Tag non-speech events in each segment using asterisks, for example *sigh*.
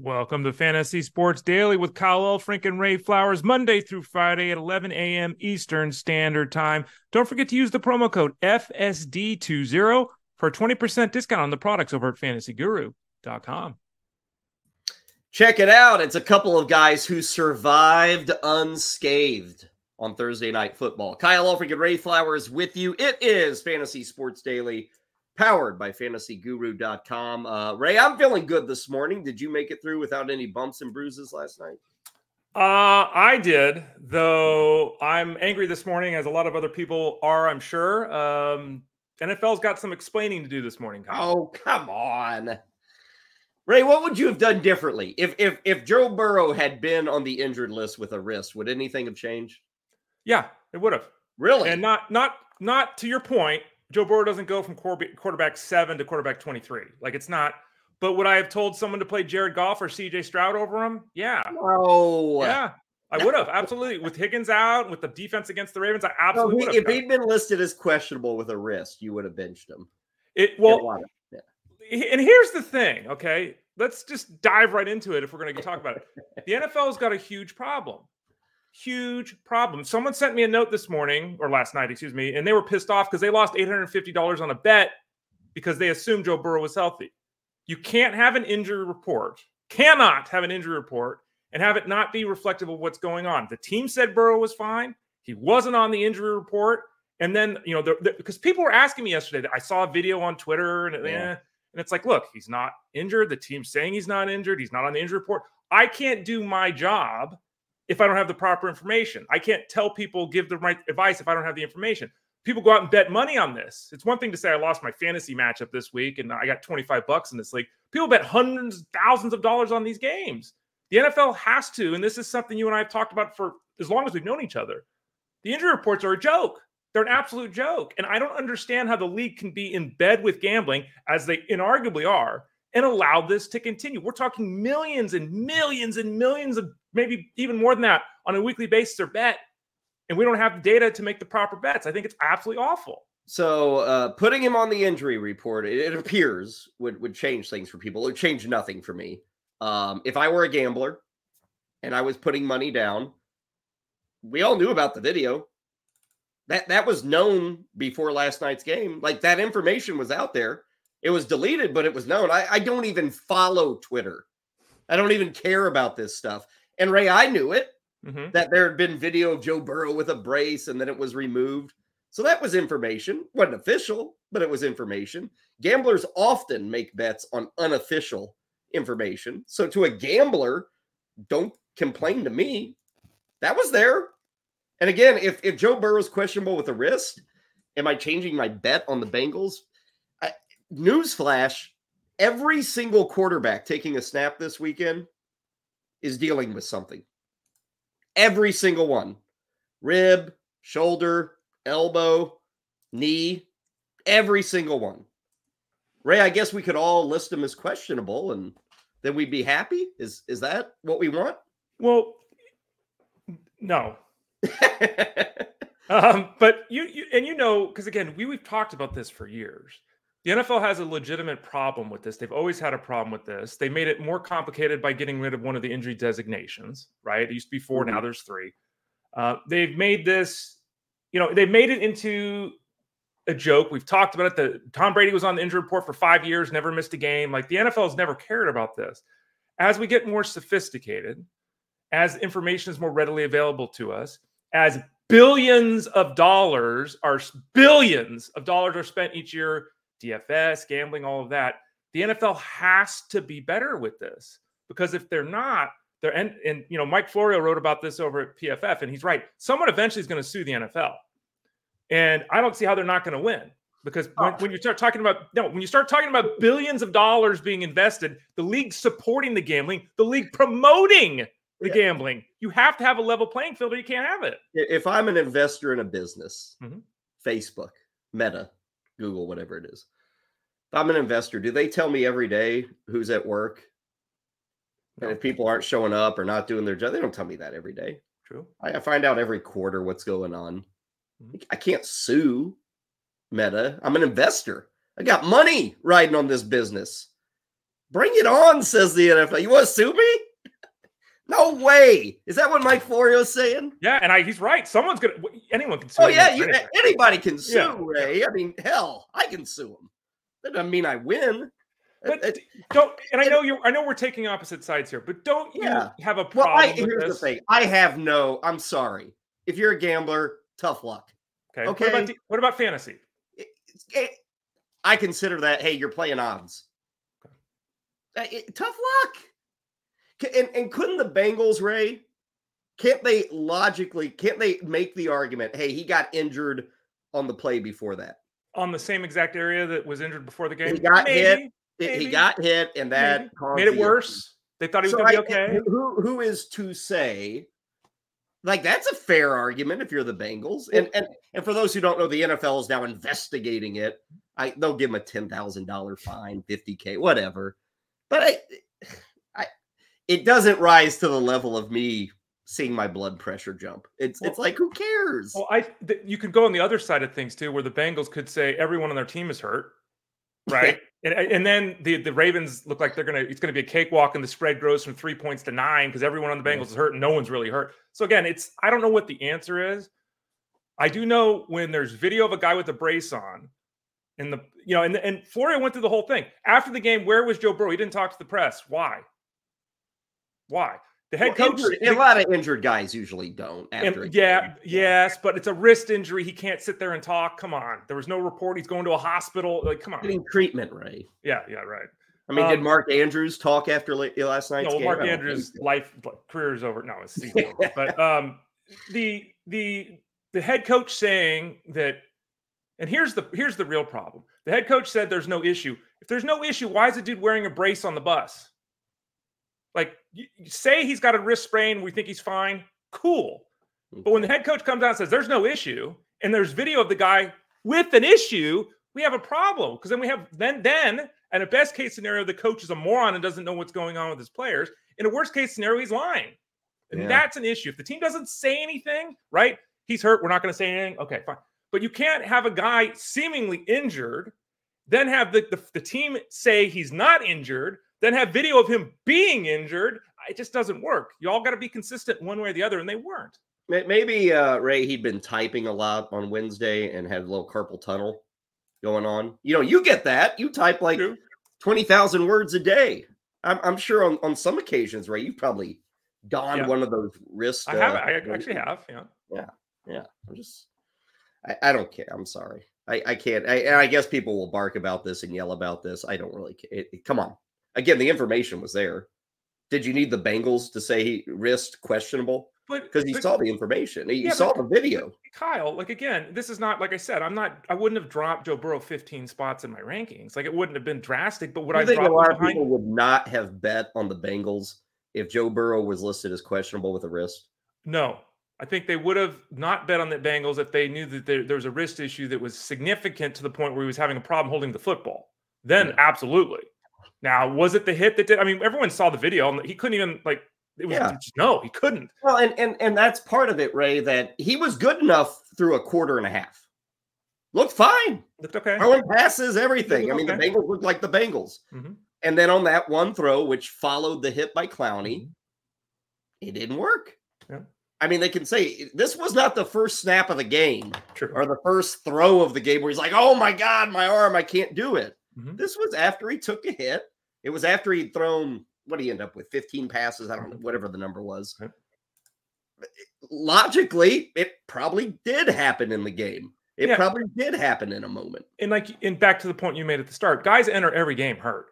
Welcome to Fantasy Sports Daily with Kyle Elfrink and Ray Flowers, Monday through Friday at 11 a.m. Eastern Standard Time. Don't forget to use the promo code FSD20 for a 20% discount on the products over at fantasyguru.com. Check it out. It's a couple of guys who survived unscathed on Thursday Night Football. Kyle Elfrink and Ray Flowers with you. It is Fantasy Sports Daily powered by fantasyguru.com. Uh, Ray, I'm feeling good this morning. Did you make it through without any bumps and bruises last night? Uh, I did, though I'm angry this morning, as a lot of other people are, I'm sure. Um, NFL's got some explaining to do this morning. Kyle. Oh, come on. Ray, what would you have done differently if if if Joe Burrow had been on the injured list with a wrist? Would anything have changed? Yeah, it would have. Really? And not not not to your point. Joe Burrow doesn't go from quarterback seven to quarterback 23. Like it's not. But would I have told someone to play Jared Goff or CJ Stroud over him? Yeah. No. Yeah. I would have absolutely with Higgins out, with the defense against the Ravens. I absolutely no, he, if he'd been listed as questionable with a wrist, you would have benched him. It well, yeah. and here's the thing. Okay, let's just dive right into it if we're going to talk about it. The NFL's got a huge problem huge problem. Someone sent me a note this morning or last night, excuse me, and they were pissed off because they lost $850 on a bet because they assumed Joe Burrow was healthy. You can't have an injury report, cannot have an injury report and have it not be reflective of what's going on. The team said Burrow was fine. He wasn't on the injury report. And then, you know, because people were asking me yesterday, I saw a video on Twitter and, yeah. eh, and it's like, look, he's not injured. The team's saying he's not injured. He's not on the injury report. I can't do my job if I don't have the proper information. I can't tell people, give the right advice if I don't have the information. People go out and bet money on this. It's one thing to say I lost my fantasy matchup this week and I got 25 bucks in this league. People bet hundreds, thousands of dollars on these games. The NFL has to, and this is something you and I have talked about for as long as we've known each other. The injury reports are a joke. They're an absolute joke. And I don't understand how the league can be in bed with gambling, as they inarguably are, and allow this to continue. We're talking millions and millions and millions of maybe even more than that on a weekly basis are bet, and we don't have the data to make the proper bets. I think it's absolutely awful. So uh, putting him on the injury report, it, it, appears would would change things for people. It would change nothing for me. Um, if I were a gambler and I was putting money down, we all knew about the video. That that was known before last night's game. Like that information was out there. It was deleted, but it was known. I, I don't even follow Twitter. I don't even care about this stuff. And Ray, I knew it mm-hmm. that there had been video of Joe Burrow with a brace and then it was removed. So that was information. wasn't official, but it was information. Gamblers often make bets on unofficial information. So to a gambler, don't complain to me. That was there. And again, if if Joe Burrow's questionable with a wrist, am I changing my bet on the Bengals? newsflash every single quarterback taking a snap this weekend is dealing with something. Every single one rib, shoulder, elbow, knee, every single one. Ray, I guess we could all list them as questionable and then we'd be happy. Is is that what we want? Well, no. *laughs* um, but you, you and you know, because again, we we've talked about this for years the NFL has a legitimate problem with this. They've always had a problem with this. They made it more complicated by getting rid of one of the injury designations, right? It used to be 4 mm-hmm. now there's three. Uh, they've made this, you know, they've made it into a joke. We've talked about it. The Tom Brady was on the injury report for five years, never missed a game. Like the NFL has never cared about this. As we get more sophisticated, as information is more readily available to us, as billions of dollars are billions of dollars are spent each year DFS, gambling, all of that. The NFL has to be better with this because if they're not, they're and, and you know Mike Florio wrote about this over at PFF, and he's right. Someone eventually is going to sue the NFL, and I don't see how they're not going to win because when, when, you start talking about no, when you start talking about billions of dollars being invested, the league supporting the gambling, the league promoting the yeah. gambling, you have to have a level playing field, or you can't have it. If I'm an investor in a business, mm-hmm. Facebook, Meta, Google, whatever it is. If I'm an investor, do they tell me every day who's at work? And if people aren't showing up or not doing their job, they don't tell me that every day. True. I find out every quarter what's going on. Mm-hmm. I can't sue Meta. I'm an investor. I got money riding on this business. Bring it on, says the NFL. You want to sue me? No way. Is that what Mike Florio's saying? Yeah, and I, he's right. Someone's gonna. Anyone can sue. Oh yeah, you, anybody can sue yeah. Ray. I mean, hell, I can sue him. That doesn't mean I win. But it, don't. And I know you. I know we're taking opposite sides here, but don't you have a problem? Well, I, here's this? the thing. I have no. I'm sorry. If you're a gambler, tough luck. Okay. Okay. What about, the, what about fantasy? It, it, I consider that. Hey, you're playing odds. Okay. Uh, tough luck. And, and couldn't the Bengals, Ray, can't they logically, can't they make the argument, hey, he got injured on the play before that? On the same exact area that was injured before the game? He got maybe, hit. Maybe, he got hit, and that made it worse. They thought he was so going to be okay. Who, who is to say? Like that's a fair argument if you're the Bengals, and and and for those who don't know, the NFL is now investigating it. I they'll give him a ten thousand dollar fine, fifty k, whatever. But I, it doesn't rise to the level of me seeing my blood pressure jump. It's well, it's like who cares? Well, I th- you could go on the other side of things too, where the Bengals could say everyone on their team is hurt, *laughs* right? and and then the the Ravens look like they're gonna it's gonna be a cakewalk, and the spread grows from three points to nine because everyone on the Bengals is hurt and no one's really hurt. So again, it's I don't know what the answer is. I do know when there's video of a guy with a brace on. And the you know, and and Florio went through the whole thing after the game. Where was Joe Burrow? He didn't talk to the press. Why? Why? The head well, coach. Injured, a lot of injured guys usually don't. After and, yeah, yes, but it's a wrist injury. He can't sit there and talk. Come on, there was no report. He's going to a hospital. Like, come on, getting treatment, right? Yeah, yeah, right. I mean, um, did Mark Andrews talk after last night's no, game? Mark Andrews' life career is over. No, it's *laughs* over. but um, the the the head coach saying that, and here's the here's the real problem. The head coach said there's no issue. If there's no issue, why is the dude wearing a brace on the bus? Like, you, say he's got a wrist sprain, we think he's fine. Cool. But when the head coach comes out and says there's no issue, and there's video of the guy with an issue, we have a problem because then we have then then and a best case scenario, the coach is a moron and doesn't know what's going on with his players. In a worst case scenario, he's lying. And yeah. that's an issue. If the team doesn't say anything, right? He's hurt. We're not going to say anything. Okay, fine. But you can't have a guy seemingly injured, then have the, the, the team say he's not injured, then have video of him being injured. It just doesn't work. You all got to be consistent one way or the other, and they weren't. Maybe uh, Ray he'd been typing a lot on Wednesday and had a little carpal tunnel going on. You know, you get that. You type like True. twenty thousand words a day. I'm, I'm, sure on, on some occasions, Ray, you've probably donned yeah. one of those wrists. I have. Uh, I actually have. Yeah. Yeah. Yeah. I'm just. I, I don't care. I'm sorry. I, I can't. I, I guess people will bark about this and yell about this. I don't really care. It, it, come on again, the information was there. Did you need the Bengals to say he risked questionable? But because he saw the information, he yeah, saw but, the video. Kyle, like again, this is not like I said. I'm not. I wouldn't have dropped Joe Burrow 15 spots in my rankings. Like it wouldn't have been drastic. But would I, I think a lot of people would not have bet on the Bengals if Joe Burrow was listed as questionable with a wrist? No, I think they would have not bet on the Bengals if they knew that there, there was a wrist issue that was significant to the point where he was having a problem holding the football. Then yeah. absolutely. Now, was it the hit that did? I mean, everyone saw the video. And he couldn't even like. It was yeah. no, he couldn't. Well, and and and that's part of it, Ray. That he was good enough through a quarter and a half. Looked fine. Looked okay. Throwing passes, everything. I mean, okay. the Bengals looked like the Bengals. Mm-hmm. And then on that one throw, which followed the hit by Clowney, mm-hmm. it didn't work. Yeah. I mean, they can say this was not the first snap of the game True. or the first throw of the game where he's like, "Oh my god, my arm, I can't do it." Mm-hmm. This was after he took a hit. It was after he'd thrown what did he end up with 15 passes. I don't know, whatever the number was. Logically, it probably did happen in the game. It yeah. probably did happen in a moment. And like, and back to the point you made at the start, guys enter every game hurt,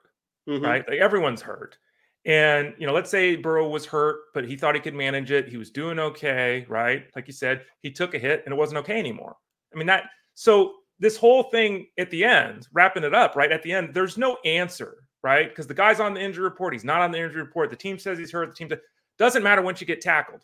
mm-hmm. right? Like everyone's hurt. And you know, let's say Burrow was hurt, but he thought he could manage it. He was doing okay, right? Like you said, he took a hit and it wasn't okay anymore. I mean that. So this whole thing at the end, wrapping it up, right? At the end, there's no answer, right? Because the guy's on the injury report, he's not on the injury report. The team says he's hurt. The team says, doesn't matter once you get tackled,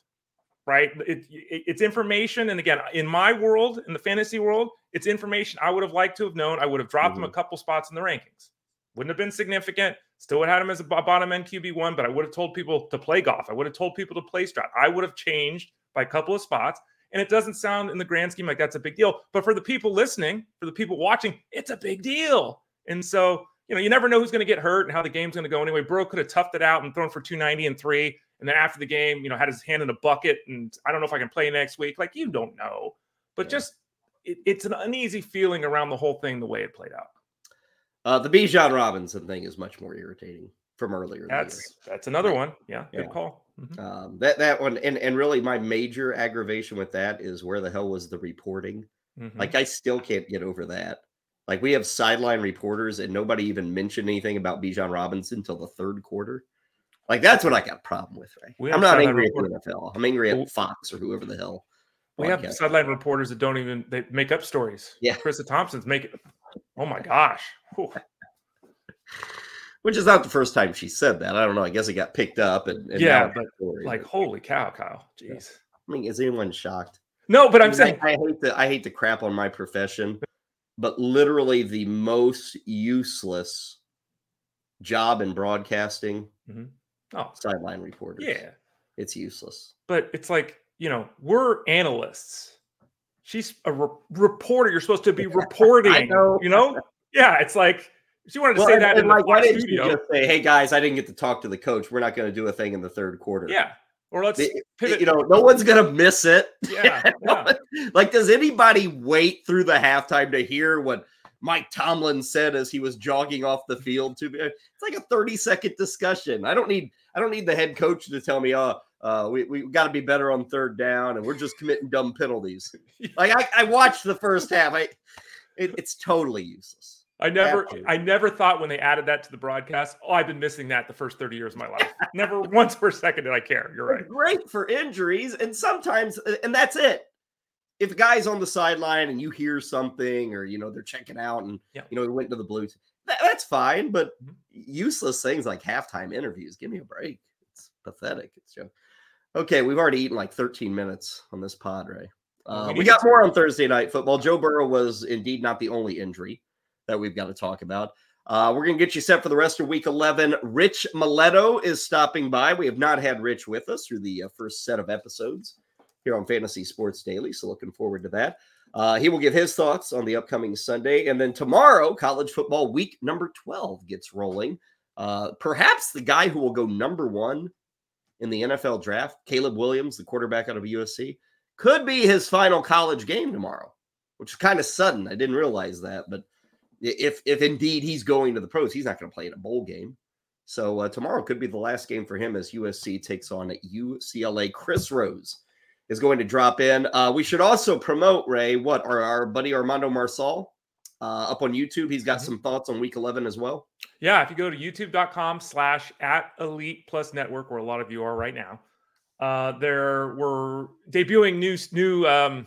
right? It, it, it's information. And again, in my world, in the fantasy world, it's information I would have liked to have known. I would have dropped mm-hmm. him a couple spots in the rankings. Wouldn't have been significant. Still would have had him as a bottom end QB one, but I would have told people to play Goff. I would have told people to play Stroud. I would have changed by a couple of spots. And it doesn't sound in the grand scheme like that's a big deal. But for the people listening, for the people watching, it's a big deal. And so, you know, you never know who's going to get hurt and how the game's going to go anyway. Burrow could have toughed it out and thrown for 290 and three. And then after the game, you know, had his hand in a bucket and I don't know if I can play next week. Like, you don't know. But yeah. just, it, it's an uneasy feeling around the whole thing, the way it played out. Uh, the Bijan Robinson thing is much more irritating from earlier. That's that's another one. Yeah, good yeah. call. Mm-hmm. Um, that that one, and and really, my major aggravation with that is where the hell was the reporting? Mm-hmm. Like, I still can't get over that. Like, we have sideline reporters, and nobody even mentioned anything about Bijan Robinson until the third quarter. Like, that's what I got a problem with. Right? I'm not angry at the NFL. I'm angry at Fox or whoever the hell. We have sideline reporters that don't even they make up stories. Yeah, Charissa Thompson's make it. Oh my gosh. Which is not the first time she said that. I don't know. I guess it got picked up and, and yeah, but like holy cow, Kyle. Jeez. I mean, is anyone shocked? No, but I'm I mean, saying I, I hate to I hate to crap on my profession, but literally the most useless job in broadcasting. Mm-hmm. Oh, sideline reporters. Yeah, it's useless. But it's like you know we're analysts. She's a re- reporter. You're supposed to be *laughs* reporting. know. You know? Yeah, it's like she wanted to well, say and, that and in like, why didn't studio. you just say, "Hey guys, I didn't get to talk to the coach. We're not going to do a thing in the third quarter." Yeah, or let's pivot. you know, no one's going to miss it. *laughs* Yeah, yeah. *laughs* like, does anybody wait through the halftime to hear what Mike Tomlin said as he was jogging off the field? To it's like a thirty second discussion. I don't need I don't need the head coach to tell me, "Oh, uh, we we got to be better on third down, and we're just committing dumb penalties." *laughs* like I, I watched the first half. I it, it's totally useless. I never, I never thought when they added that to the broadcast, oh, I've been missing that the first 30 years of my life. *laughs* never once for a second did I care. You're right. Great for injuries. And sometimes, and that's it. If a guy's on the sideline and you hear something or, you know, they're checking out and, yeah. you know, he went to the Blues, that, that's fine. But mm-hmm. useless things like halftime interviews, give me a break. It's pathetic. It's just, okay. We've already eaten like 13 minutes on this pod, Ray. Uh, we got more on Thursday night football. Joe Burrow was indeed not the only injury that we've got to talk about. Uh, we're going to get you set for the rest of week 11. Rich Maletto is stopping by. We have not had Rich with us through the uh, first set of episodes here on Fantasy Sports Daily. So, looking forward to that. Uh, he will give his thoughts on the upcoming Sunday. And then tomorrow, college football week number 12 gets rolling. Uh, perhaps the guy who will go number one in the NFL draft, Caleb Williams, the quarterback out of USC, could be his final college game tomorrow, which is kind of sudden. I didn't realize that, but if if indeed he's going to the pros, he's not going to play in a bowl game. So uh, tomorrow could be the last game for him as USC takes on UCLA. Chris Rose is going to drop in. Uh, we should also promote Ray what our, our buddy Armando Marsal uh, up on YouTube. He's got mm-hmm. some thoughts on Week 11 as well. Yeah, if you go to YouTube.com/slash at Elite Plus Network, where a lot of you are right now, uh, there we're debuting new new um,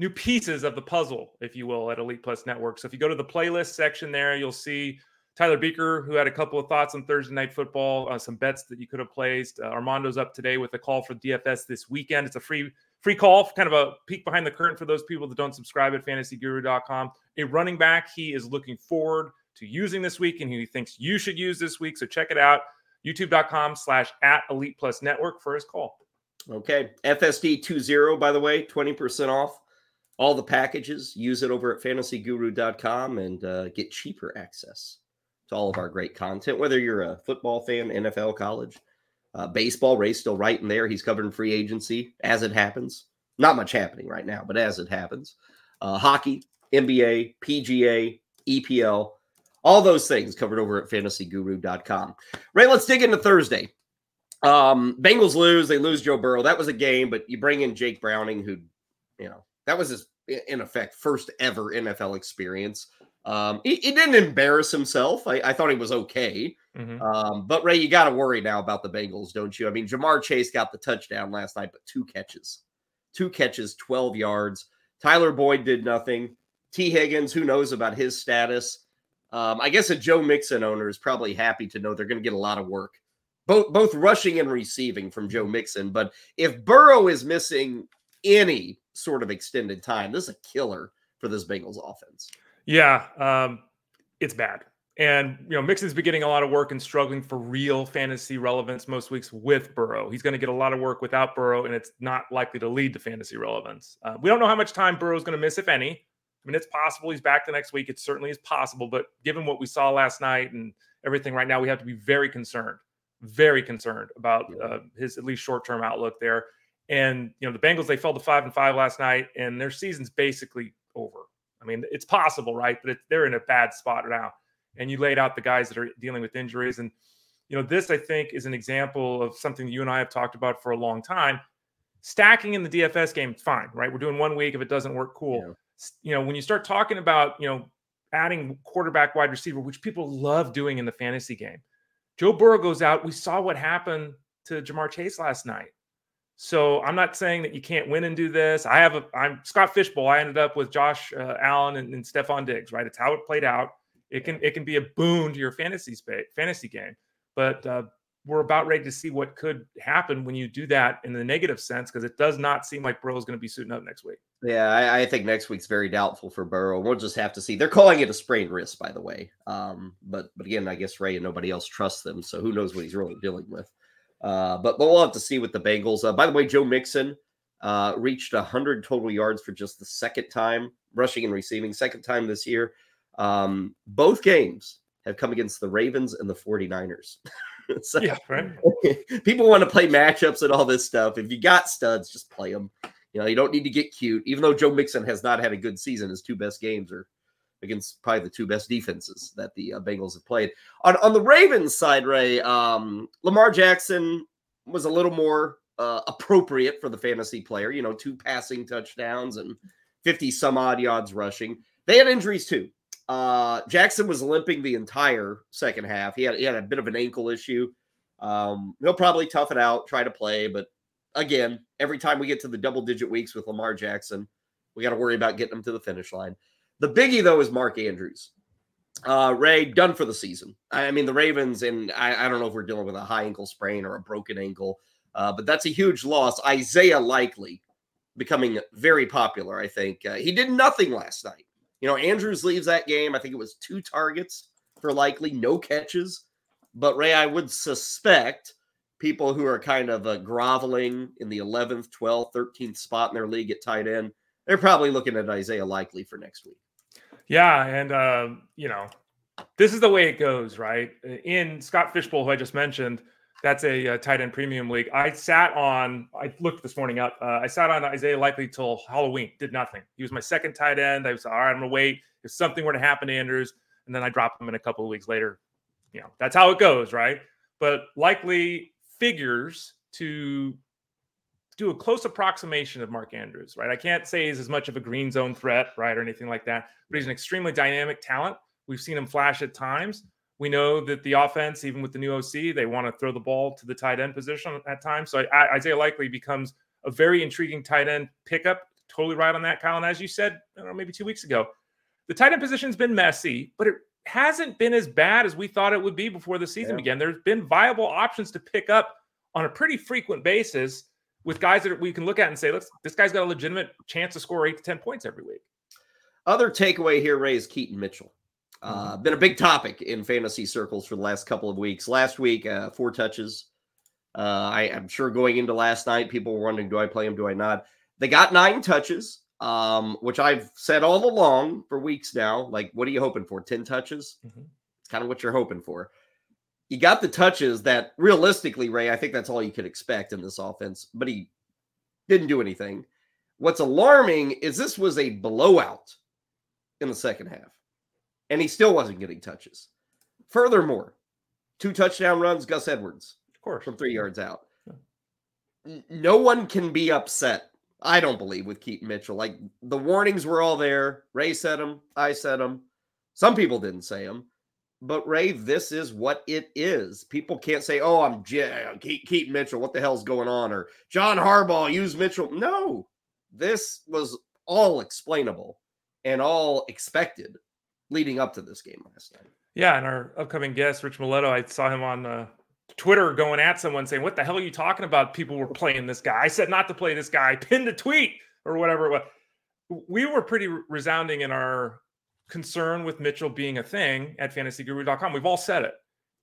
new pieces of the puzzle, if you will, at Elite Plus Network. So if you go to the playlist section there, you'll see Tyler Beaker, who had a couple of thoughts on Thursday Night Football, uh, some bets that you could have placed. Uh, Armando's up today with a call for DFS this weekend. It's a free free call, kind of a peek behind the curtain for those people that don't subscribe at fantasyguru.com. A running back he is looking forward to using this week and he thinks you should use this week. So check it out. YouTube.com slash at Elite Plus Network for his call. Okay. FSD 20, by the way, 20% off all the packages. Use it over at fantasyguru.com and uh, get cheaper access to all of our great content. Whether you're a football fan, NFL, college, uh, baseball, Ray's still right in there. He's covering free agency as it happens. Not much happening right now, but as it happens. Uh, hockey, NBA, PGA, EPL, all those things covered over at fantasyguru.com. Ray, let's dig into Thursday. Um, Bengals lose. They lose Joe Burrow. That was a game, but you bring in Jake Browning, who, you know, that was his in effect first ever NFL experience. Um, he, he didn't embarrass himself. I, I, thought he was okay. Mm-hmm. Um, but Ray, you got to worry now about the Bengals, don't you? I mean, Ja'Marr Chase got the touchdown last night, but two catches, two catches, 12 yards. Tyler Boyd did nothing. Tee Higgins, who knows about his status? Um, I guess a Joe Mixon owner is probably happy to know they're going to get a lot of work, both both rushing and receiving from Joe Mixon. But if Burrow is missing any sort of extended time. This is a killer for this Bengals offense. Yeah, um, it's bad. And you know, Mixon's been getting a lot of work and struggling for real fantasy relevance most weeks with Burrow. He's going to get a lot of work without Burrow, and it's not likely to lead to fantasy relevance. Uh, we don't know how much time Burrow's going to miss, if any. I mean, it's possible he's back the next week. It certainly is possible, but given what we saw last night and everything right now, we have to be very concerned, very concerned about uh, his at least short term outlook there. And you know, the Bengals they fell to five and five last night, and their season's basically over. I mean, it's possible, right? But they're in a bad spot now. And you laid out the guys that are dealing with injuries, and you know, this I think is an example of something you and I have talked about for a long time. Stacking in the DFS game, fine, right? We're doing one week. If it doesn't work, cool. Yeah you know, when you start talking about, you know, adding quarterback wide receiver, which people love doing in the fantasy game, Joe Burrow goes out. We saw what happened to Ja'Marr Chase last night. So I'm not saying that you can't win and do this. I have a I'm Scott Fish Bowl. I ended up with Josh uh, Allen and, and Stefon Diggs. Right, it's how it played out. It can it can be a boon to your fantasy space, fantasy game. But uh, we're about ready to see what could happen when you do that in the negative sense because it does not seem like Burrow is going to be suiting up next week. Yeah, I, I, think next week's very doubtful for Burrow. We'll just have to see. They're calling it a sprained wrist, by the way. Um, but but again, I guess Ray and nobody else trusts them, so who knows what he's really dealing with. Uh, but but we'll have to see with the Bengals. Uh, by the way, Joe Mixon uh, reached 100 total yards for just the second time, rushing and receiving, second time this year. Um, both games have come against the Ravens and the 49ers. *laughs* so, yeah, right. *laughs* People want to play matchups and all this stuff. If you got studs, just play them. You know, you don't need to get cute. Even though Joe Mixon has not had a good season, his two best games are against probably the two best defenses that the uh, Bengals have played. On on the Ravens side, Ray, um, Lamar Jackson was a little more uh, appropriate for the fantasy player. You know, two passing touchdowns and fifty some odd yards rushing. They had injuries too. Uh, Jackson was limping the entire second half. He had he had a bit of an ankle issue. Um, he'll probably tough it out, try to play, but again, every time we get to the double digit weeks with Lamar Jackson, we got to worry about getting him to the finish line. The biggie though is Mark Andrews. Uh, Ray done for the season. I mean, the Ravens, and I, I don't know if we're dealing with a high ankle sprain or a broken ankle, uh, but that's a huge loss. Isiah Likely becoming very popular. I think uh, he did nothing last night. You know, Andrews leaves that game. I think it was two targets for likely, no catches. But Ray, I would suspect people who are kind of uh, groveling in the 11th, 12th, 13th spot in their league at tight end, they're probably looking at Isiah Likely for next week. Yeah. And, uh, you know, this is the way it goes, right? In Scott Fish Bowl, who I just mentioned, that's a, a, tight end premium league. I sat on, I looked this morning up. Uh, I sat on Isiah Likely till Halloween, did nothing. He was my second tight end. I was all right. I'm gonna wait if something were to happen to Andrews, and then I dropped him in a couple of weeks later. You know, that's how it goes, right? But Likely figures to do a close approximation of Mark Andrews, right? I can't say he's as much of a green zone threat, right, or anything like that, but he's an extremely dynamic talent. We've seen him flash at times. We know that the offense, even with the new OC, they want to throw the ball to the tight end position at times. So Isiah Likely becomes a very intriguing tight end pickup. Totally right on that, Kyle. And as you said, know, maybe two weeks ago, the tight end position's been messy, but it hasn't been as bad as we thought it would be before the season yeah. began. There's been viable options to pick up on a pretty frequent basis with guys that we can look at and say, "Look, this guy's got a legitimate chance to score eight to ten points every week." Other takeaway here, Ray, is Keaton Mitchell. Uh, mm-hmm. Been a big topic in fantasy circles for the last couple of weeks. Last week, uh, four touches. Uh, I, am sure going into last night, people were wondering, do I play him? Do I not? They got nine touches, um, which I've said all along for weeks now. Like, what are you hoping for? 10 touches? Mm-hmm. It's kind of what you're hoping for. You got the touches that realistically, Ray, I think that's all you could expect in this offense, but he didn't do anything. What's alarming is this was a blowout in the second half and he still wasn't getting touches. Furthermore, two touchdown runs, Gus Edwards, of course, from three yards out. No one can be upset, I don't believe, with Keaton Mitchell. Like the warnings were all there. Ray said them, I said them. Some people didn't say them. But Ray, this is what it is. People can't say, "Oh, I'm J- Keaton Mitchell. What the hell's going on?" Or John Harbaugh use Mitchell. No, this was all explainable and all expected leading up to this game last night. Yeah, and our upcoming guest, Rich Maletto, I saw him on uh, Twitter going at someone saying, "What the hell are you talking about? People were playing this guy. I said not to play this guy. Pinned a tweet or whatever it was." We were pretty resounding in our concern with Mitchell being a thing at FantasyGuru.com. We've all said it,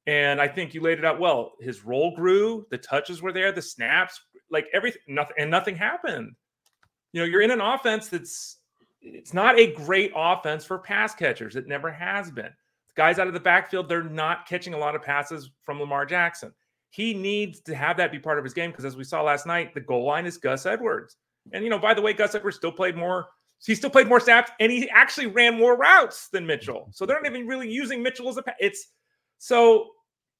and I think you laid it out well. His role grew, the touches were there, the snaps, like everything, nothing, and nothing happened. You know, you're in an offense that's it's not a great offense for pass catchers. It never has been. The guys out of the backfield, they're not catching a lot of passes from Lamar Jackson. He needs to have that be part of his game because, as we saw last night, the goal line is Gus Edwards. And you know, by the way, Gus Edwards still played more. He still played more snaps, and he actually ran more routes than Mitchell. So they're not mm-hmm. even really using Mitchell as a. It's so.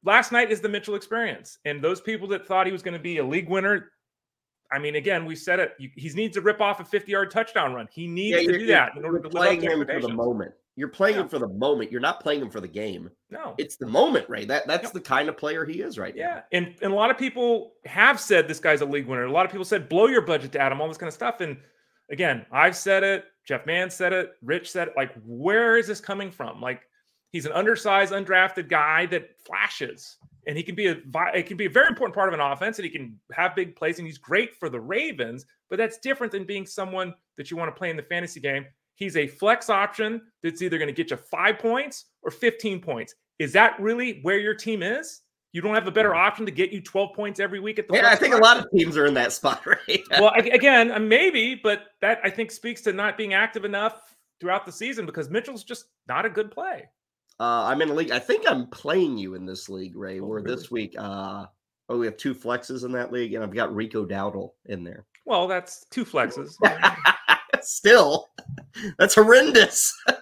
Last night is the Mitchell experience, and those people that thought he was going to be a league winner, I mean, again, we said it. he needs to rip off a 50 yard touchdown run. He needs yeah, to do that in order to play him for the moment. You're playing yeah. him for the moment. You're not playing him for the game. No, it's the moment, Ray. That that's the kind of player he is right yeah. now. Yeah, and and a lot of people have said this guy's a league winner. A lot of people said blow your budget to Adam, all this kind of stuff. And again, I've said it. Jeff Mann said it. Rich said it. Like, where is this coming from? Like, he's an undersized, undrafted guy that flashes, and he can be a it can be a very important part of an offense, and he can have big plays, and he's great for the Ravens. But that's different than being someone that you want to play in the fantasy game He's a flex option that's either going to get you five points or 15 points. Is that really where your team is? You don't have a better option to get you 12 points every week at the. Yeah, I think spot? a lot of teams are in that spot, *laughs* right? well, again, uh, maybe, but that I think speaks to not being active enough throughout the season because Mitchell's just not a good play. Uh, I'm in a league. I think I'm playing you in this league, Ray. Oh, where really? this week, uh, oh, we have two flexes in that league, and I've got Rico Dowdle in there. Well, that's two flexes. *laughs* Still, that's horrendous. *laughs*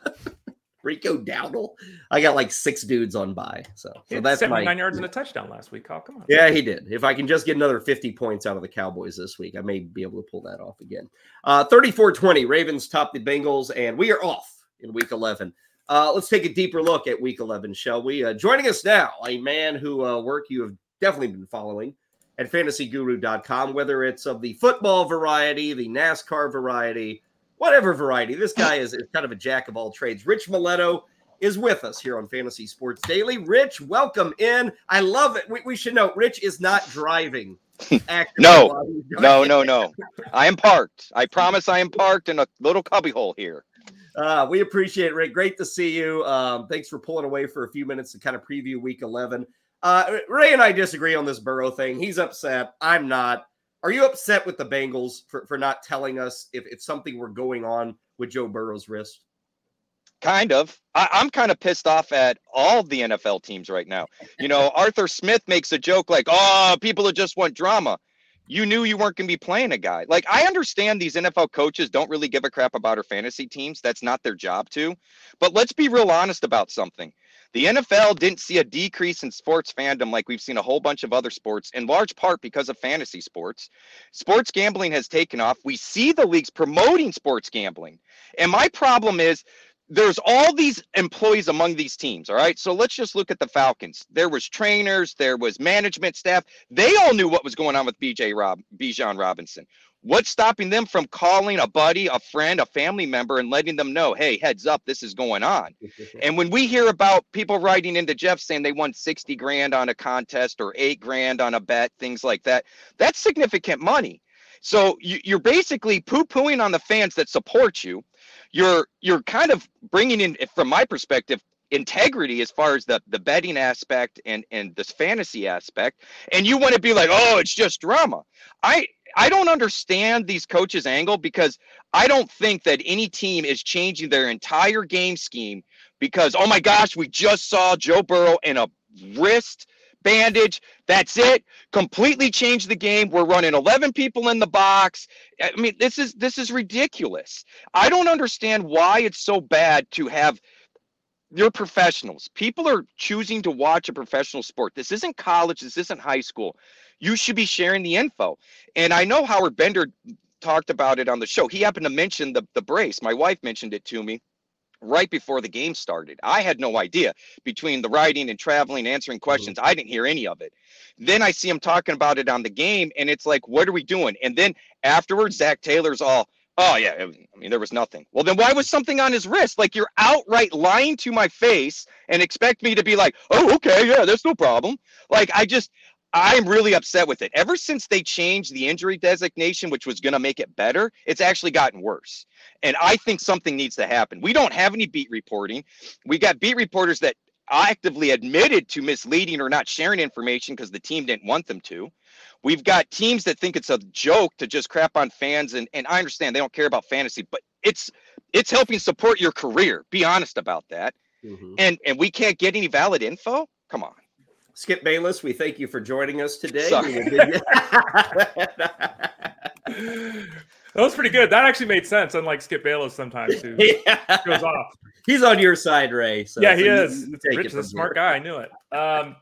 Rico Dowdle. I got like six dudes on by. So, so that's 79 my, yards and a touchdown last week. Kyle, come on. Yeah, he did. If I can just get another 50 points out of the Cowboys this week, I may be able to pull that off again. Uh 34 20. Ravens top the Bengals, and we are off in week 11. Uh, let's take a deeper look at week 11, shall we? Uh, joining us now, a man who uh, work you have definitely been following at fantasyguru.com, whether it's of the football variety, the NASCAR variety, whatever variety. This guy is, is kind of a jack of all trades. Rich Maletto is with us here on Fantasy Sports Daily. Rich, welcome in. I love it. We, we should note Rich is not driving. *laughs* no, no, no, no. *laughs* I am parked. I promise I am parked in a little cubbyhole here. Uh, we appreciate it, Rick. Great to see you. Um, thanks for pulling away for a few minutes to kind of preview week 11. Uh, Ray and I disagree on this Burrow thing. He's upset. I'm not. Are you upset with the Bengals for, for not telling us if, if something were going on with Joe Burrow's wrist? Kind of. I, am kind of pissed off at all the NFL teams right now. You know, *laughs* Arthur Smith makes a joke like, oh, people just want drama. You knew you weren't going to be playing a guy. Like, I understand these NFL coaches don't really give a crap about our fantasy teams. That's not their job to. But let's be real honest about something. The NFL didn't see a decrease in sports fandom like we've seen a whole bunch of other sports, in large part because of fantasy sports. Sports gambling has taken off. We see the leagues promoting sports gambling. And my problem is there's all these employees among these teams all right so let's just look at the falcons there was trainers there was management staff they all knew what was going on with bj rob bijan robinson What's stopping them from calling a buddy, a friend, a family member and letting them know, hey, heads up, this is going on? *laughs* and when we hear about people writing into Jeff saying they won 60 grand on a contest or eight grand on a bet, things like that, that's significant money. So you, are basically poo-pooing on the fans that support you. You're you're kind of bringing in, from my perspective, integrity as far as the the betting aspect and and this fantasy aspect and you want to be like oh it's just drama i I don't understand these coaches' angle because I don't think that any team is changing their entire game scheme because, oh my gosh, we just saw Joe Burrow in a wrist bandage. That's it. Completely changed the game. We're running 11 people in the box. I mean, this is this is ridiculous. I don't understand why it's so bad to have you're professionals. People are choosing to watch a professional sport. This isn't college. This isn't high school you should be sharing the info. And I know Howard Bender talked about it on the show. He happened to mention the, the brace. My wife mentioned it to me right before the game started. I had no idea between the writing and traveling, answering mm-hmm. questions. I didn't hear any of it. Then I see him talking about it on the game, and it's like, what are we doing? And then afterwards, Zac Taylor's all, oh, yeah, I mean, there was nothing. Well, then why was something on his wrist? Like you're outright lying to my face and expect me to be like, oh, okay, yeah, there's no problem. Like I just, I'm really upset with it. Ever since they changed the injury designation, which was going to make it better, it's actually gotten worse. And I think something needs to happen. We don't have any beat reporting. We got beat reporters that actively admitted to misleading or not sharing information because the team didn't want them to. We've got teams that think it's a joke to just crap on fans. And, and I understand they don't care about fantasy, but it's It's helping support your career. Be honest about that. Mm-hmm. And and we can't get any valid info. Come on. Skip Bayless, we thank you for joining us today. *laughs* That was pretty good. That actually made sense, unlike Skip Bayless sometimes who *laughs* yeah. goes off. He's on your side, Ray. So, yeah, he so is. You, you Rich is a smart here. guy. I knew it. Um,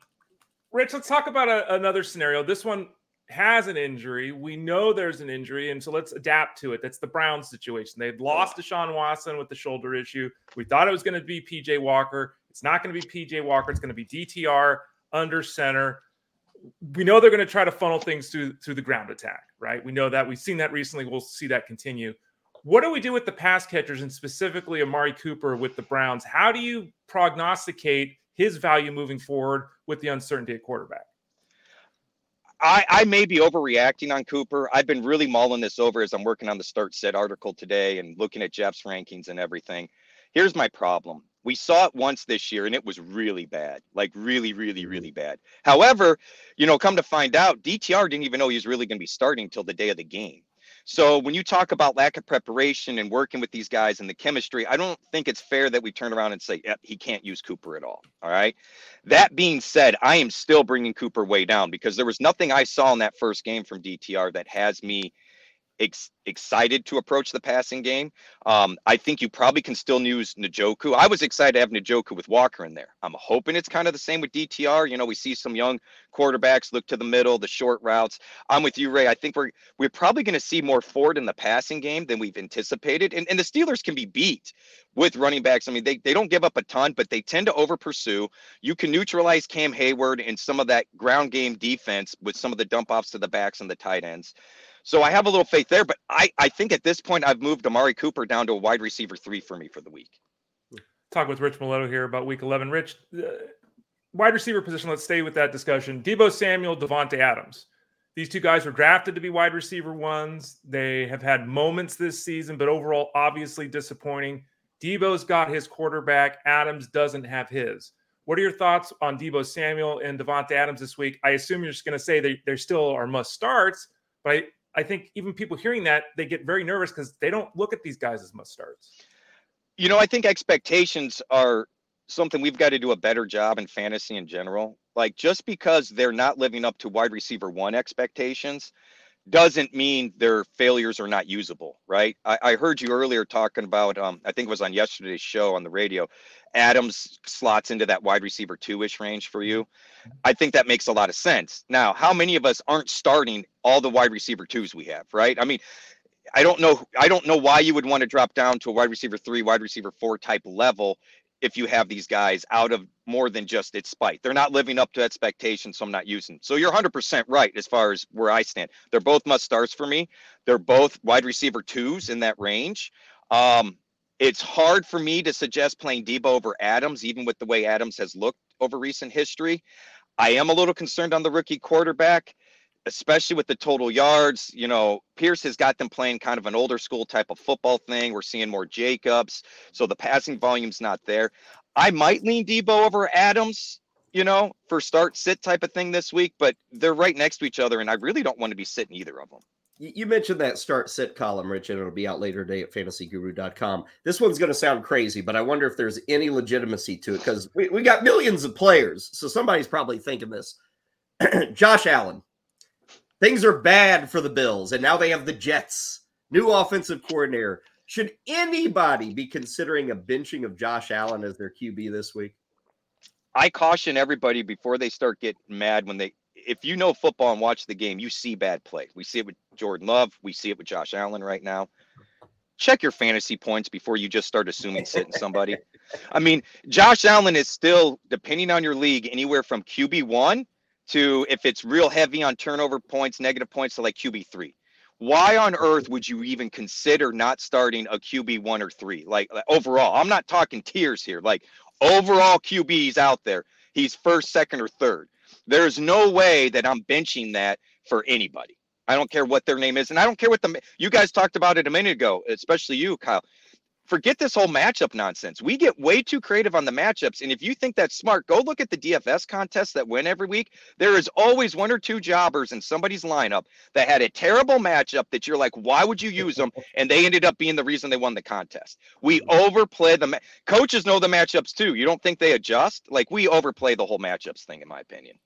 Rich, let's talk about a, another scenario. This one has an injury. We know there's an injury, and so let's adapt to it. That's the Browns situation. They've lost Deshaun Watson with the shoulder issue. We thought it was going to be PJ Walker. It's not going to be PJ Walker. It's going to be DTR under center we know they're going to try to funnel things through through the ground attack, right? We know that we've seen that recently. We'll see that continue. What do we do with the pass catchers and specifically Amari Cooper with the Browns? How do you prognosticate his value moving forward with the uncertainty at quarterback? I, I may be overreacting on Cooper. I've been really mulling this over as I'm working on the start set article today and looking at Jeff's rankings and everything. Here's my problem we saw it once this year and it was really bad, like really, really, mm-hmm. really bad. However, you know, come to find out, DTR didn't even know he was really going to be starting till the day of the game. So when you talk about lack of preparation and working with these guys and the chemistry, I don't think it's fair that we turn around and say he can't use Cooper at all. All right. That being said, I am still bringing Cooper way down because there was nothing I saw in that first game from DTR that has me ex- excited to approach the passing game. Um, I think you probably can still use Njoku. I was excited to have Njoku with Walker in there. I'm hoping it's kind of the same with DTR. You know, we see some young quarterbacks look to the middle, the short routes. I'm with you, Ray. I think we're we're probably going to see more Ford in the passing game than we've anticipated. And, and the Steelers can be beat with running backs. I mean, they, they don't give up a ton, but they tend to over pursue. You can neutralize Cam Heyward and some of that ground game defense with some of the dump offs to the backs and the tight ends. So I have a little faith there, but I, I think at this point I've moved Amari Cooper down to a wide receiver three for me for the week. Talk with Rich Maletto here about week 11. Rich, uh, wide receiver position, let's stay with that discussion. Deebo Samuel, Davante Adams. These two guys were drafted to be wide receiver ones. They have had moments this season, but overall, obviously disappointing. Deebo's got his quarterback. Adams doesn't have his. What are your thoughts on Deebo Samuel and Davante Adams this week? I assume you're just going to say they, they still are must starts, but I, I think even people hearing that they get very nervous because they don't look at these guys as must starts. You know, I think expectations are something we've got to do a better job in fantasy in general. Like just because they're not living up to wide receiver one expectations doesn't mean their failures are not usable, right? I, I heard you earlier talking about, um, I think it was on yesterday's show on the radio. Adams slots into that wide receiver two ish range for you. I think that makes a lot of sense. Now, how many of us aren't starting all the wide receiver twos we have, right? I mean, I don't know. I don't know why you would want to drop down to a wide receiver three, wide receiver four type level if you have these guys out of more than just its spite. They're not living up to expectations, so I'm not using. So you're 100% right as far as where I stand. They're both must starts for me. They're both wide receiver twos in that range. Um, it's hard for me to suggest playing Deebo over Adams, even with the way Adams has looked over recent history. I am a little concerned on the rookie quarterback especially with the total yards. You know, Pierce has got them playing kind of an older school type of football thing. We're seeing more Jacobs, so the passing volume's not there. I might lean Deebo over Adams, you know, for start sit type of thing this week, but they're right next to each other, and I really don't want to be sitting either of them. You mentioned that start sit column, Rich, and it'll be out later today at fantasyguru.com. This one's going to sound crazy, but I wonder if there's any legitimacy to it because we, we got millions of players. So somebody's probably thinking this. *clears throat* Josh Allen, Things are bad for the Bills, and now they have the Jets. New offensive coordinator. Should anybody be considering a benching of Josh Allen as their QB this week? I caution everybody before they start getting mad when they if you know football and watch the game, you see bad play. We see it with Jordan Love, we see it with Josh Allen right now. Check your fantasy points before you just start assuming sitting somebody. I mean, Josh Allen is still, depending on your league, anywhere from QB1 to if it's real heavy on turnover points, negative points to like QB3. Why on earth would you even consider not starting a QB one or three? Like overall, I'm not talking tiers here. Like overall QBs out there, he's first, second, or third. There's no way that I'm benching that for anybody. I don't care what their name is, and I don't care what the you guys talked about it a minute ago, especially you, Kyle. forget this whole matchup nonsense. We get way too creative on the matchups. And if you think that's smart, go look at the DFS contests that win every week. There is always one or two jobbers in somebody's lineup that had a terrible matchup that you're like, why would you use them? And they ended up being the reason they won the contest. We overplay the ma- coaches know the matchups too. You don't think they adjust? Like we overplay the whole matchups thing, in my opinion.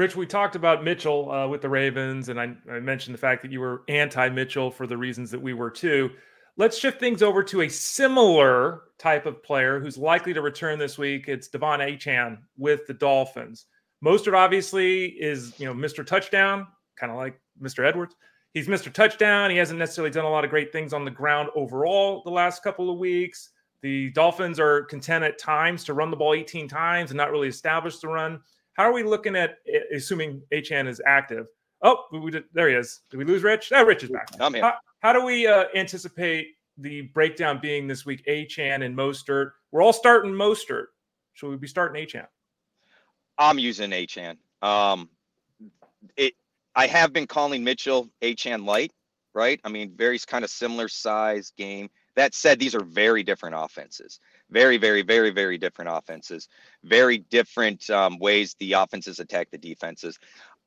Rich, we talked about Mitchell uh, with the Ravens, and I, I mentioned the fact that you were anti Mitchell for the reasons that we were too. Let's shift things over to a similar type of player who's likely to return this week. It's De'Von Achane with the Dolphins. Mostert obviously is, you know, Mr. Touchdown, kind of like Mr. Edwards. He's Mr. Touchdown. He hasn't necessarily done a lot of great things on the ground overall the last couple of weeks. The Dolphins are content at times to run the ball 18 times and not really establish the run. How are we looking at assuming Achane is active? Oh, we did, there he is. Did we lose Rich? Oh, Rich is back. I'm here. How, how do we uh, anticipate the breakdown being this week? Achane and Mostert. We're all starting Mostert. Should we be starting Achane? I'm using Achane. Um, it. I have been calling Mitchell Achane light, right? I mean, very kind of similar size game. That said, these are very different offenses. Very, very, very, very different offenses. Very different um, ways the offenses attack the defenses.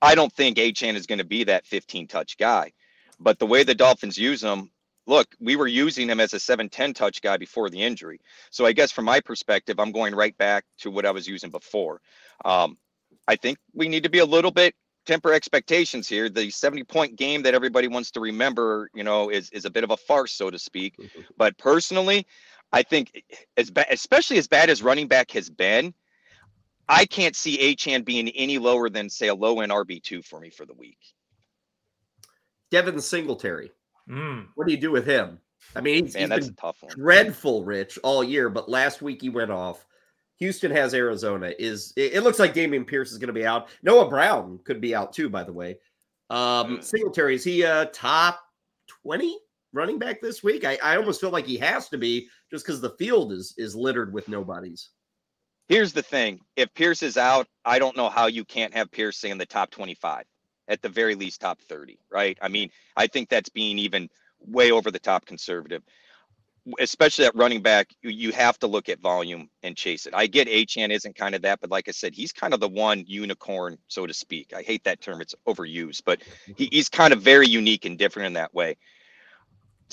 I don't think Achane is going to be that 15 touch guy. But the way the Dolphins use him, look, we were using him as a 7-10 touch guy before the injury. So I guess from my perspective, I'm going right back to what I was using before. Um, I think we need to be a little bit temper expectations here. The 70 point game that everybody wants to remember, you know, is is a bit of a farce, so to speak. Mm-hmm. But personally, I think as bad, especially as bad as running back has been, I can't see Achane being any lower than say a low end RB two for me for the week. Devin Singletary. Mm. What do you do with him? I mean, he's, Man, he's that's a tough dreadful, Rich, all year, but last week he went off. Houston has Arizona. Is it, it looks like Dameon Pierce is going to be out. Noah Brown could be out too, by the way. Um, mm. Singletary is he a top twenty running back this week? I, I almost feel like he has to be just because the field is is littered with nobodies. Here's the thing: if Pierce is out, I don't know how you can't have Pierce in the top twenty-five at the very least top 30, right? I mean, I think that's being even way over the top conservative. Especially at running back, you have to look at volume and chase it. I get Achane isn't kind of that, but like I said, he's kind of the one unicorn, so to speak. I hate that term; it's overused, but he, he's kind of very unique and different in that way.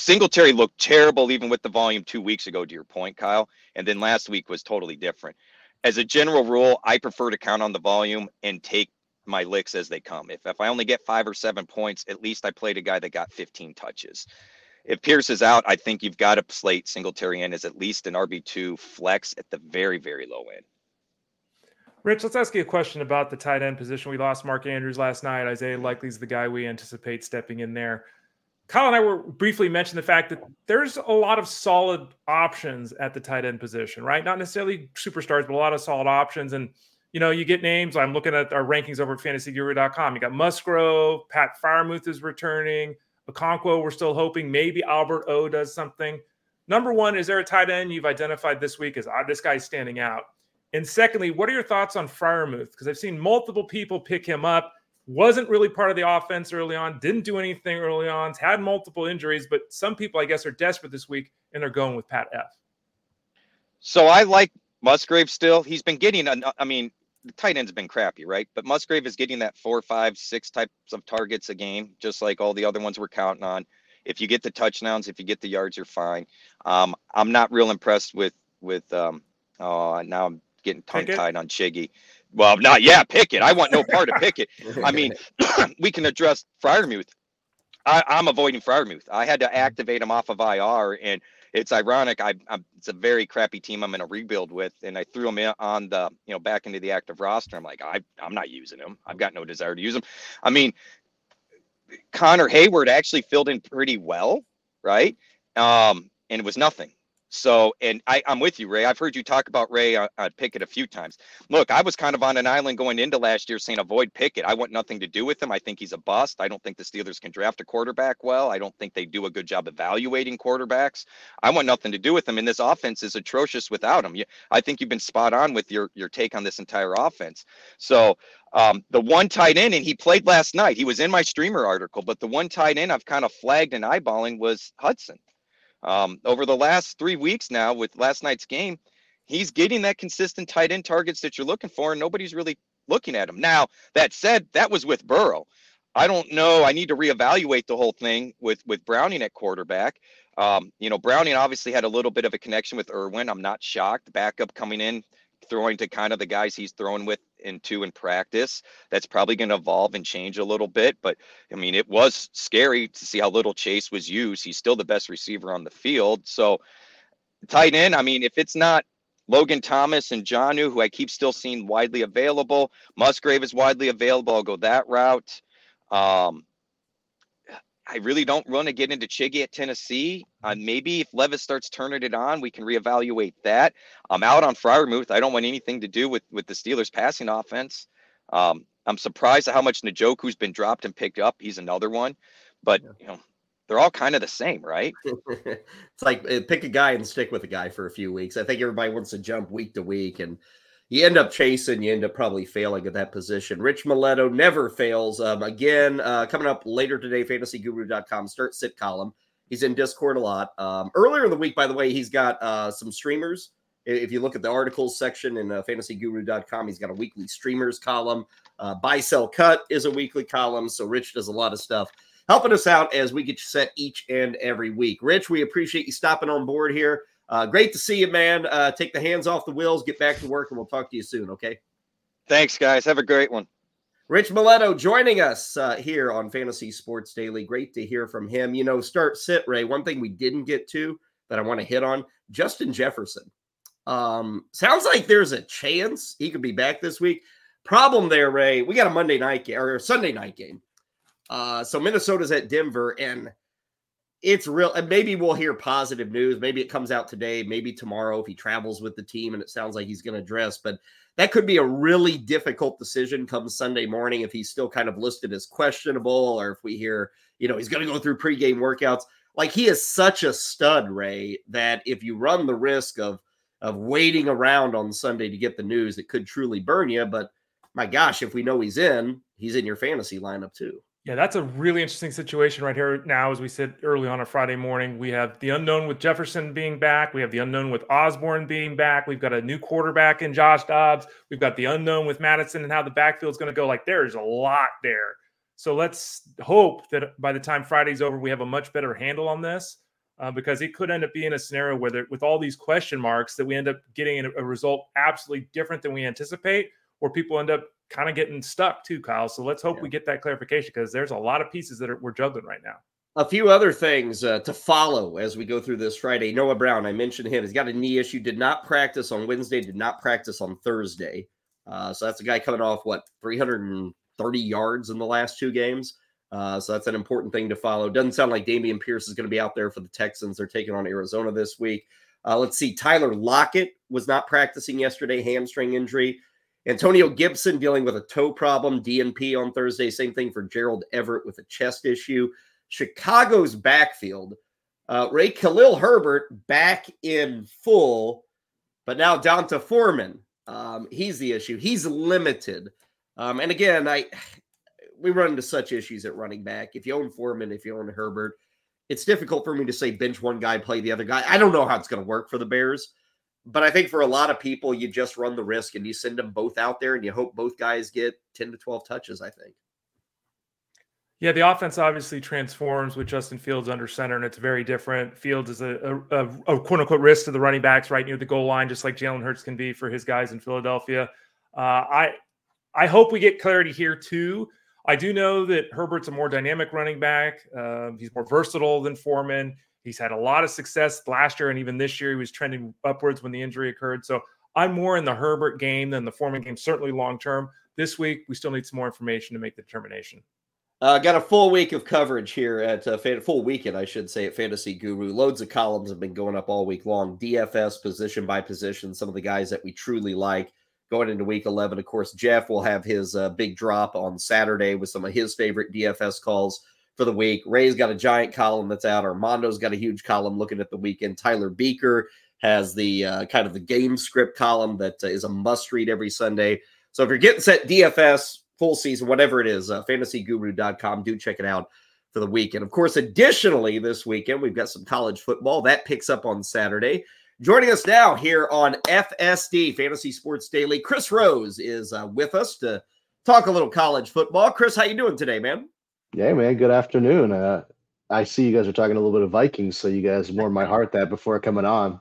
Singletary looked terrible even with the volume two weeks ago, to your point, Kyle. And then last week was totally different. As a general rule, I prefer to count on the volume and take my licks as they come. If if I only get five or seven points, at least I played a guy that got 15 touches. If Pierce is out, I think you've got to slate Singletary in as at least an RB2 flex at the very, very low end. Rich, let's ask you a question about the tight end position. We lost Mark Andrews last night. Isiah Likely's the guy we anticipate stepping in there. Kyle and I were briefly mentioned the fact that there's a lot of solid options at the tight end position, right? Not necessarily superstars, but a lot of solid options. And you know, you get names. I'm looking at our rankings over at fantasyguru.com. You got Musgrave, Pat Freiermuth is returning. Okonkwo, we're still hoping maybe Albert O does something. Number one, is there a tight end you've identified this week as ah, this guy's standing out? And secondly, what are your thoughts on Freiermuth? Because I've seen multiple people pick him up. Wasn't really part of the offense early on, didn't do anything early on, had multiple injuries, but some people, I guess, are desperate this week and they're going with Pat F. So I like Musgrave still. He's been getting, I mean, the tight end's been crappy, right? But Musgrave is getting that four, five, six types of targets a game, just like all the other ones we're counting on. If you get the touchdowns, if you get the yards, you're fine. Um, I'm not real impressed with with. Um, oh, now I'm getting tongue tied on Chiggy. Well, not yeah, Pickett. I want no part of Pickett. *laughs* I mean, *clears throat* we can address Freiermuth. I, I'm avoiding Freiermuth. I had to mm-hmm. activate him off of IR, and it's ironic. I, I'm, it's a very crappy team I'm in a rebuild with, and I threw him in on the you know back into the active roster. I'm like, I I'm not using him. I've got no desire to use him. I mean, Connor Heyward actually filled in pretty well, right? Um, and it was nothing. So, and I, I'm with you, Ray. I've heard you talk about Ray on, uh, on, Pickett a few times. Look, I was kind of on an island going into last year saying avoid Pickett. I want nothing to do with him. I think he's a bust. I don't think the Steelers can draft a quarterback well. I don't think they do a good job evaluating quarterbacks. I want nothing to do with him. And this offense is atrocious without him. I think you've been spot on with your your take on this entire offense. So, um, the one tight end, and he played last night. He was in my streamer article, but the one tight end I've kind of flagged and eyeballing was Hudson. Um, over the last three weeks now, with last night's game, he's getting that consistent tight end targets that you're looking for, and nobody's really looking at him. Now, that said, that was with Burrow. I don't know. I need to reevaluate the whole thing with with Browning at quarterback. Um, you know, Browning obviously had a little bit of a connection with Irwin. I'm not shocked. Backup coming in, throwing to kind of the guys he's throwing with into in practice. That's probably going to evolve and change a little bit. But I mean, it was scary to see how little Chase was used. He's still the best receiver on the field. So tight end, I mean, if it's not Logan Thomas and Jonnu, who I keep still seeing widely available, Musgrave is widely available. I'll go that route. Um, I really don't want to get into Chiggy at Tennessee. Uh, maybe if Levis starts turning it on, we can reevaluate that. I'm out on Freiermuth. I don't want anything to do with with the Steelers' passing offense. Um, I'm surprised at how much Njoku's been dropped and picked up. He's another one, but you know they're all kind of the same, right? *laughs* it's like uh, pick a guy and stick with a guy for a few weeks. I think everybody wants to jump week to week and you end up chasing, you end up probably failing at that position. Rich Maletto never fails. Um, again, uh, coming up later today, fantasyguru.com start sit column. He's in Discord a lot. Um, earlier in the week, by the way, he's got uh, some streamers. If you look at the articles section in uh, fantasyguru.com, he's got a weekly streamers column. Uh, buy, sell, cut is a weekly column. So Rich does a lot of stuff helping us out as we get you set each and every week. Rich, we appreciate you stopping on board here. Uh, great to see you, man. Uh, take the hands off the wheels, get back to work, and we'll talk to you soon. Okay. Thanks, guys. Have a great one. Rich Maletto joining us uh, here on Fantasy Sports Daily. Great to hear from him. You know, start sit, Ray. One thing we didn't get to that I want to hit on Justin Jefferson. Um, sounds like there's a chance he could be back this week. Problem there, Ray. We got a Monday night game or Sunday night game. Uh, so Minnesota's at Denver, and it's real. And maybe we'll hear positive news. Maybe it comes out today, maybe tomorrow if he travels with the team and it sounds like he's going to dress. But that could be a really difficult decision come Sunday morning if he's still kind of listed as questionable or if we hear, you know, he's going to go through pregame workouts. Like he is such a stud, Ray, that if you run the risk of of waiting around on Sunday to get the news, it could truly burn you. But my gosh, if we know he's in, he's in your fantasy lineup too. Yeah, that's a really interesting situation right here now. As we said early on a Friday morning, we have the unknown with Jefferson being back. We have the unknown with Osborne being back. We've got a new quarterback in Josh Dobbs. We've got the unknown with Madison and how the backfield is going to go. Like there's a lot there. So let's hope that by the time Friday's over, we have a much better handle on this uh, because it could end up being a scenario where, there, with all these question marks, that we end up getting a, a result absolutely different than we anticipate, where people end up kind of getting stuck too, Kyle. So let's hope yeah. we get that clarification because there's a lot of pieces that are, we're juggling right now. A few other things uh, to follow as we go through this Friday. Noah Brown, I mentioned him. He's got a knee issue. Did not practice on Wednesday. Did not practice on Thursday. Uh, so that's a guy coming off what 330 yards in the last two games. Uh, so that's an important thing to follow. Doesn't sound like Dameon Pierce is going to be out there for the Texans. They're taking on Arizona this week. Uh, let's see. Tyler Lockett was not practicing yesterday, hamstring injury. Antonio Gibson dealing with a toe problem, DNP on Thursday. Same thing for Gerald Everett with a chest issue. Chicago's backfield, uh, Ray Khalil Herbert back in full, but now D'Onta Foreman. Um, he's the issue. He's limited. Um, and again, I we run into such issues at running back. If you own Foreman, if you own Herbert, it's difficult for me to say bench one guy, play the other guy. I don't know how it's going to work for the Bears. But I think for a lot of people, you just run the risk and you send them both out there and you hope both guys get 10 to 12 touches, I think. Yeah, the offense obviously transforms with Justin Fields under center, and it's very different. Fields is a, a, a quote unquote risk to the running backs right near the goal line, just like Jalen Hurts can be for his guys in Philadelphia. Uh, I I hope we get clarity here too. I do know that Herbert's a more dynamic running back. Uh, he's more versatile than Foreman. He's had a lot of success last year, and even this year, he was trending upwards when the injury occurred. So I'm more in the Herbert game than the Foreman game, certainly long term. This week, we still need some more information to make the determination. Uh, got a full week of coverage here at uh, full weekend, I should say, at Fantasy Guru. Loads of columns have been going up all week long. DFS position by position, some of the guys that we truly like going into week 11. Of course, Jeff will have his uh, big drop on Saturday with some of his favorite DFS calls for the week. Ray's got a giant column that's out. Armando's got a huge column looking at the weekend. Tyler Beaker has the uh, kind of the game script column that uh, is a must read every Sunday. So if you're getting set DFS full season, whatever it is, uh, fantasyguru.com, do check it out for the weekend. Of course, additionally, this weekend we've got some college football that picks up on Saturday. Joining us now here on FSD Fantasy Sports Daily, Chris Rose is uh, with us to talk a little college football. Chris, how you doing today, man? Yeah, man. Good afternoon. Uh, I see you guys are talking a little bit of Vikings, so you guys warmed my heart that before coming on.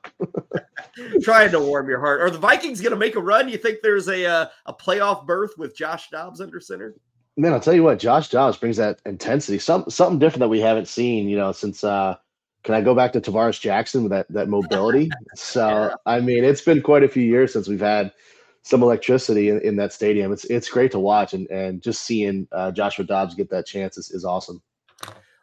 *laughs* Trying to warm your heart. Are the Vikings going to make a run? You think there's a uh, a playoff berth with Josh Dobbs under center? Man, I'll tell you what, Josh Dobbs brings that intensity, some something different that we haven't seen, you know, since uh can I go back to Tarvaris Jackson with that that mobility? *laughs* so yeah. I mean, it's been quite a few years since we've had some electricity in, in that stadium. It's it's great to watch and and just seeing uh, Joshua Dobbs get that chance is, is awesome.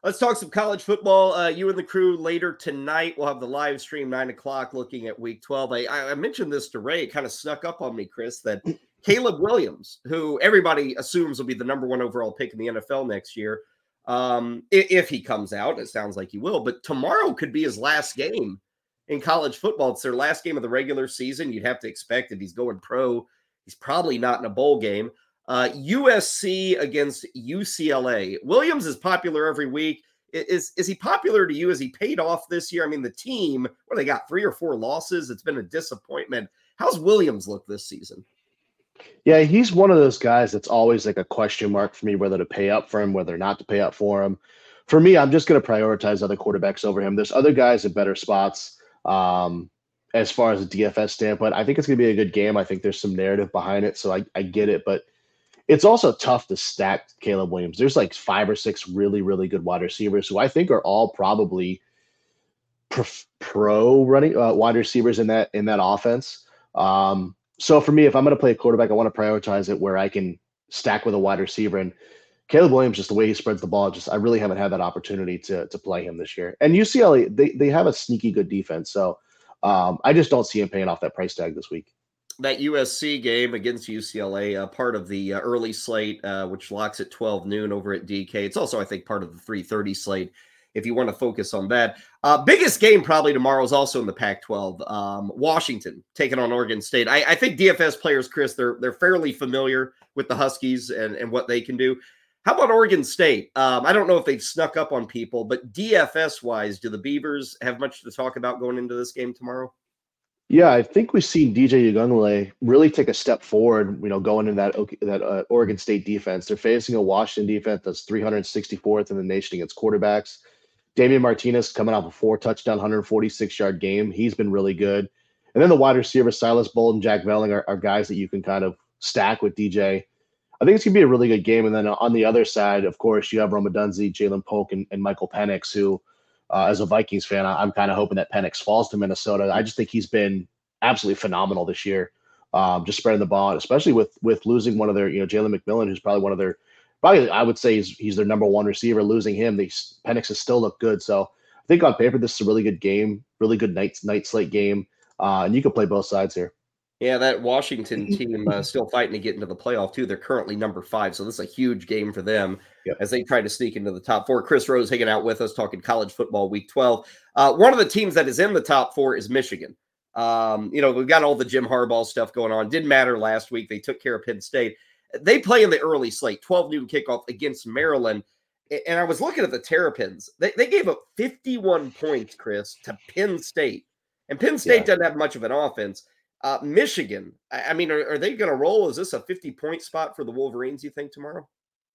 Let's talk some college football. Uh, you and the crew later tonight. We'll have the live stream nine o'clock, looking at Week Twelve. I, I mentioned this to Ray. It kind of snuck up on me, Chris, that *clears throat* Caleb Williams, who everybody assumes will be the number one overall pick in the NFL next year, um, if, if he comes out, it sounds like he will. But tomorrow could be his last game in college football. It's their last game of the regular season. You'd have to expect if he's going pro, he's probably not in a bowl game. Uh, USC against UCLA. Williams is popular every week. Is is he popular to you? Is he paid off this year? I mean, the team, where they got three or four losses, it's been a disappointment. How's Williams look this season? Yeah, he's one of those guys that's always like a question mark for me whether to pay up for him, whether not to pay up for him. For me, I'm just going to prioritize other quarterbacks over him. There's other guys in better spots um, as far as a DFS standpoint. I think it's going to be a good game. I think there's some narrative behind it, so I, I get it. But it's also tough to stack Caleb Williams. There's like five or six really, really good wide receivers who I think are all probably pro running uh, wide receivers in that in that offense. Um, so for me, if I'm going to play a quarterback, I want to prioritize it where I can stack with a wide receiver. And Caleb Williams, just the way he spreads the ball, just I really haven't had that opportunity to to play him this year. And UCLA, they they have a sneaky good defense, so um, I just don't see him paying off that price tag this week. That USC game against UCLA, uh, part of the uh, early slate, uh, which locks at 12 noon over at DK. It's also, I think, part of the 3:30 slate if you want to focus on that. Uh, biggest game probably tomorrow is also in the Pac-12. Um, Washington taking on Oregon State. I, I, think DFS players, Chris, they're they're fairly familiar with the Huskies and, and what they can do. How about Oregon State? Um, I don't know if they've snuck up on people, but DFS wise, do the Beavers have much to talk about going into this game tomorrow? Yeah, I think we've seen DJ Uiagalelei really take a step forward. You know, going in that that uh, Oregon State defense, they're facing a Washington defense that's 364th in the nation against quarterbacks. Damien Martinez coming off a four touchdown, 146 yard game. He's been really good. And then the wide receiver, Silas Bolden, Jack Velling are, are guys that you can kind of stack with DJ. I think it's going to be a really good game. And then on the other side, of course, you have Rome Odunze, Ja'Lynn Polk, and, and Michael Penix, who, uh, as a Vikings fan, I, am kind of hoping that Penix falls to Minnesota. I just think he's been absolutely phenomenal this year, um, just spreading the ball, especially with with losing one of their, you know, Jalen McMillan, who's probably one of their probably I would say he's, he's their number one receiver. Losing him, the Penix has still looked good. So I think on paper this is a really good game, really good night night slate game, uh, and you can play both sides here. Yeah, that Washington team uh, still fighting to get into the playoff too. They're currently number five, so this is a huge game for them yep. as they try to sneak into the top four. Chris Rose hanging out with us talking college football week twelve. Uh, one of the teams that is in the top four is Michigan. Um, you know, we've got all the Jim Harbaugh stuff going on. Didn't matter last week; they took care of Penn State. They play in the early slate, 12 noon kickoff against Maryland. And I was looking at the Terrapins. They, they gave up 51 points, Chris, to Penn State. And Penn State yeah. doesn't have much of an offense. Uh, Michigan, I mean, are, are they going to roll? Is this a 50 point spot for the Wolverines, you think, tomorrow?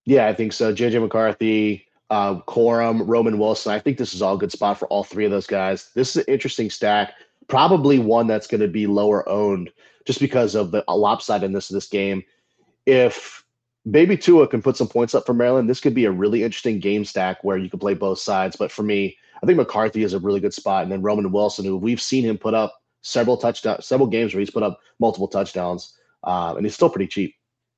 Yeah, I think so. JJ McCarthy, uh, Corum, Roman Wilson. I think this is all good spot for all three of those guys. This is an interesting stack. Probably one that's going to be lower owned just because of the lopsidedness of this game if Baby Tua can put some points up for Maryland, this could be a really interesting game stack where you can play both sides. But for me, I think McCarthy is a really good spot, and then Roman Wilson, who we've seen him put up several touchdowns, several games where he's put up multiple touchdowns, uh, and he's still pretty cheap.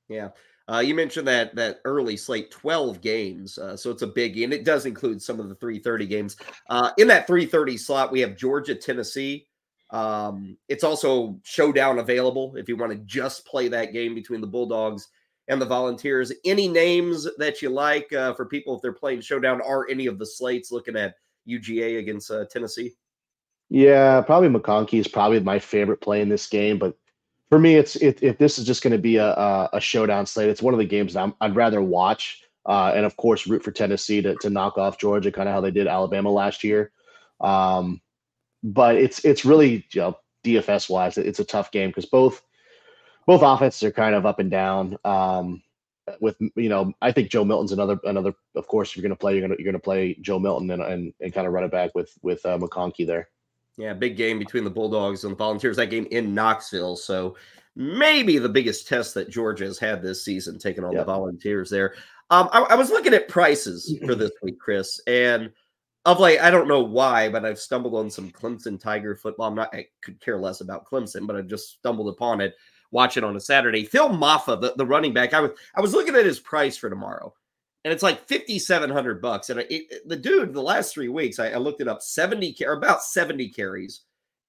Yeah. Uh, you mentioned that that early slate, twelve games, uh, so it's a biggie, and it does include some of the three thirty games. Uh, in that three thirty slot, we have Georgia, Tennessee. Um, it's also showdown available if you want to just play that game between the Bulldogs and the Volunteers. Any names that you like uh, for people if they're playing showdown? Are any of the slates looking at UGA against uh, Tennessee? Yeah, probably McConkey is probably my favorite play in this game, but for me, it's if, if this is just going to be a, a, showdown slate, it's one of the games that i would rather watch uh, and of course root for Tennessee to, to knock off Georgia, kind of how they did Alabama last year. Um, but it's it's really you know DFS wise, it's a tough game because both both offenses are kind of up and down. Um, with you know, I think Joe Milton's another another. Of course, if you're going to play, you're going to you're going to play Joe Milton and, and and kind of run it back with with uh, McConkey there. Yeah, big game between the Bulldogs and the Volunteers. That game in Knoxville, so maybe the biggest test that Georgia has had this season, taking on yep. the Volunteers there. Um, I, I was looking at prices *clears throat* for this week, Chris, and of late, I don't know why, but I've stumbled on some Clemson Tiger football. I'm not, I could care less about Clemson, but I've just stumbled upon it. Watch it on a Saturday. Phil Mafah, the, the running back, I was I was looking at his price for tomorrow, and it's like fifty seven hundred bucks. And it, the dude, the last three weeks, I, I looked it up, seventy or about seventy carries,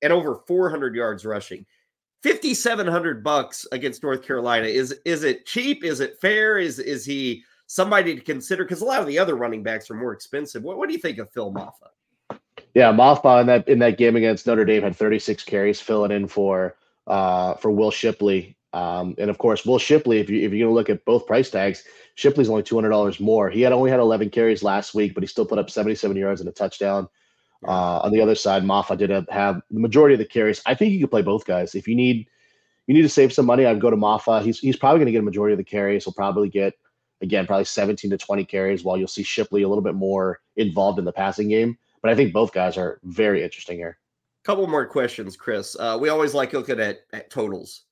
and over four hundred yards rushing. Fifty seven hundred bucks against North Carolina is is it cheap? Is it fair? Is is he? somebody to consider because a lot of the other running backs are more expensive. What, what do you think of Phil Mafah? Yeah, Mafah in that in that game against Notre Dame had 36 carries, filling in for uh, for Will Shipley. Um, and of course, Will Shipley, if you if you're gonna look at both price tags, Shipley's only two hundred dollars more. He had only had 11 carries last week, but he still put up 77 yards and a touchdown. Uh, on the other side, Mafah did have the majority of the carries. I think you could play both guys if you need you need to save some money. I'd go to Mafah. He's he's probably going to get a majority of the carries. He'll probably get Again, probably 17 to 20 carries, while you'll see Shipley a little bit more involved in the passing game. But I think both guys are very interesting here. Couple more questions, Chris. Uh, we always like looking at, at totals,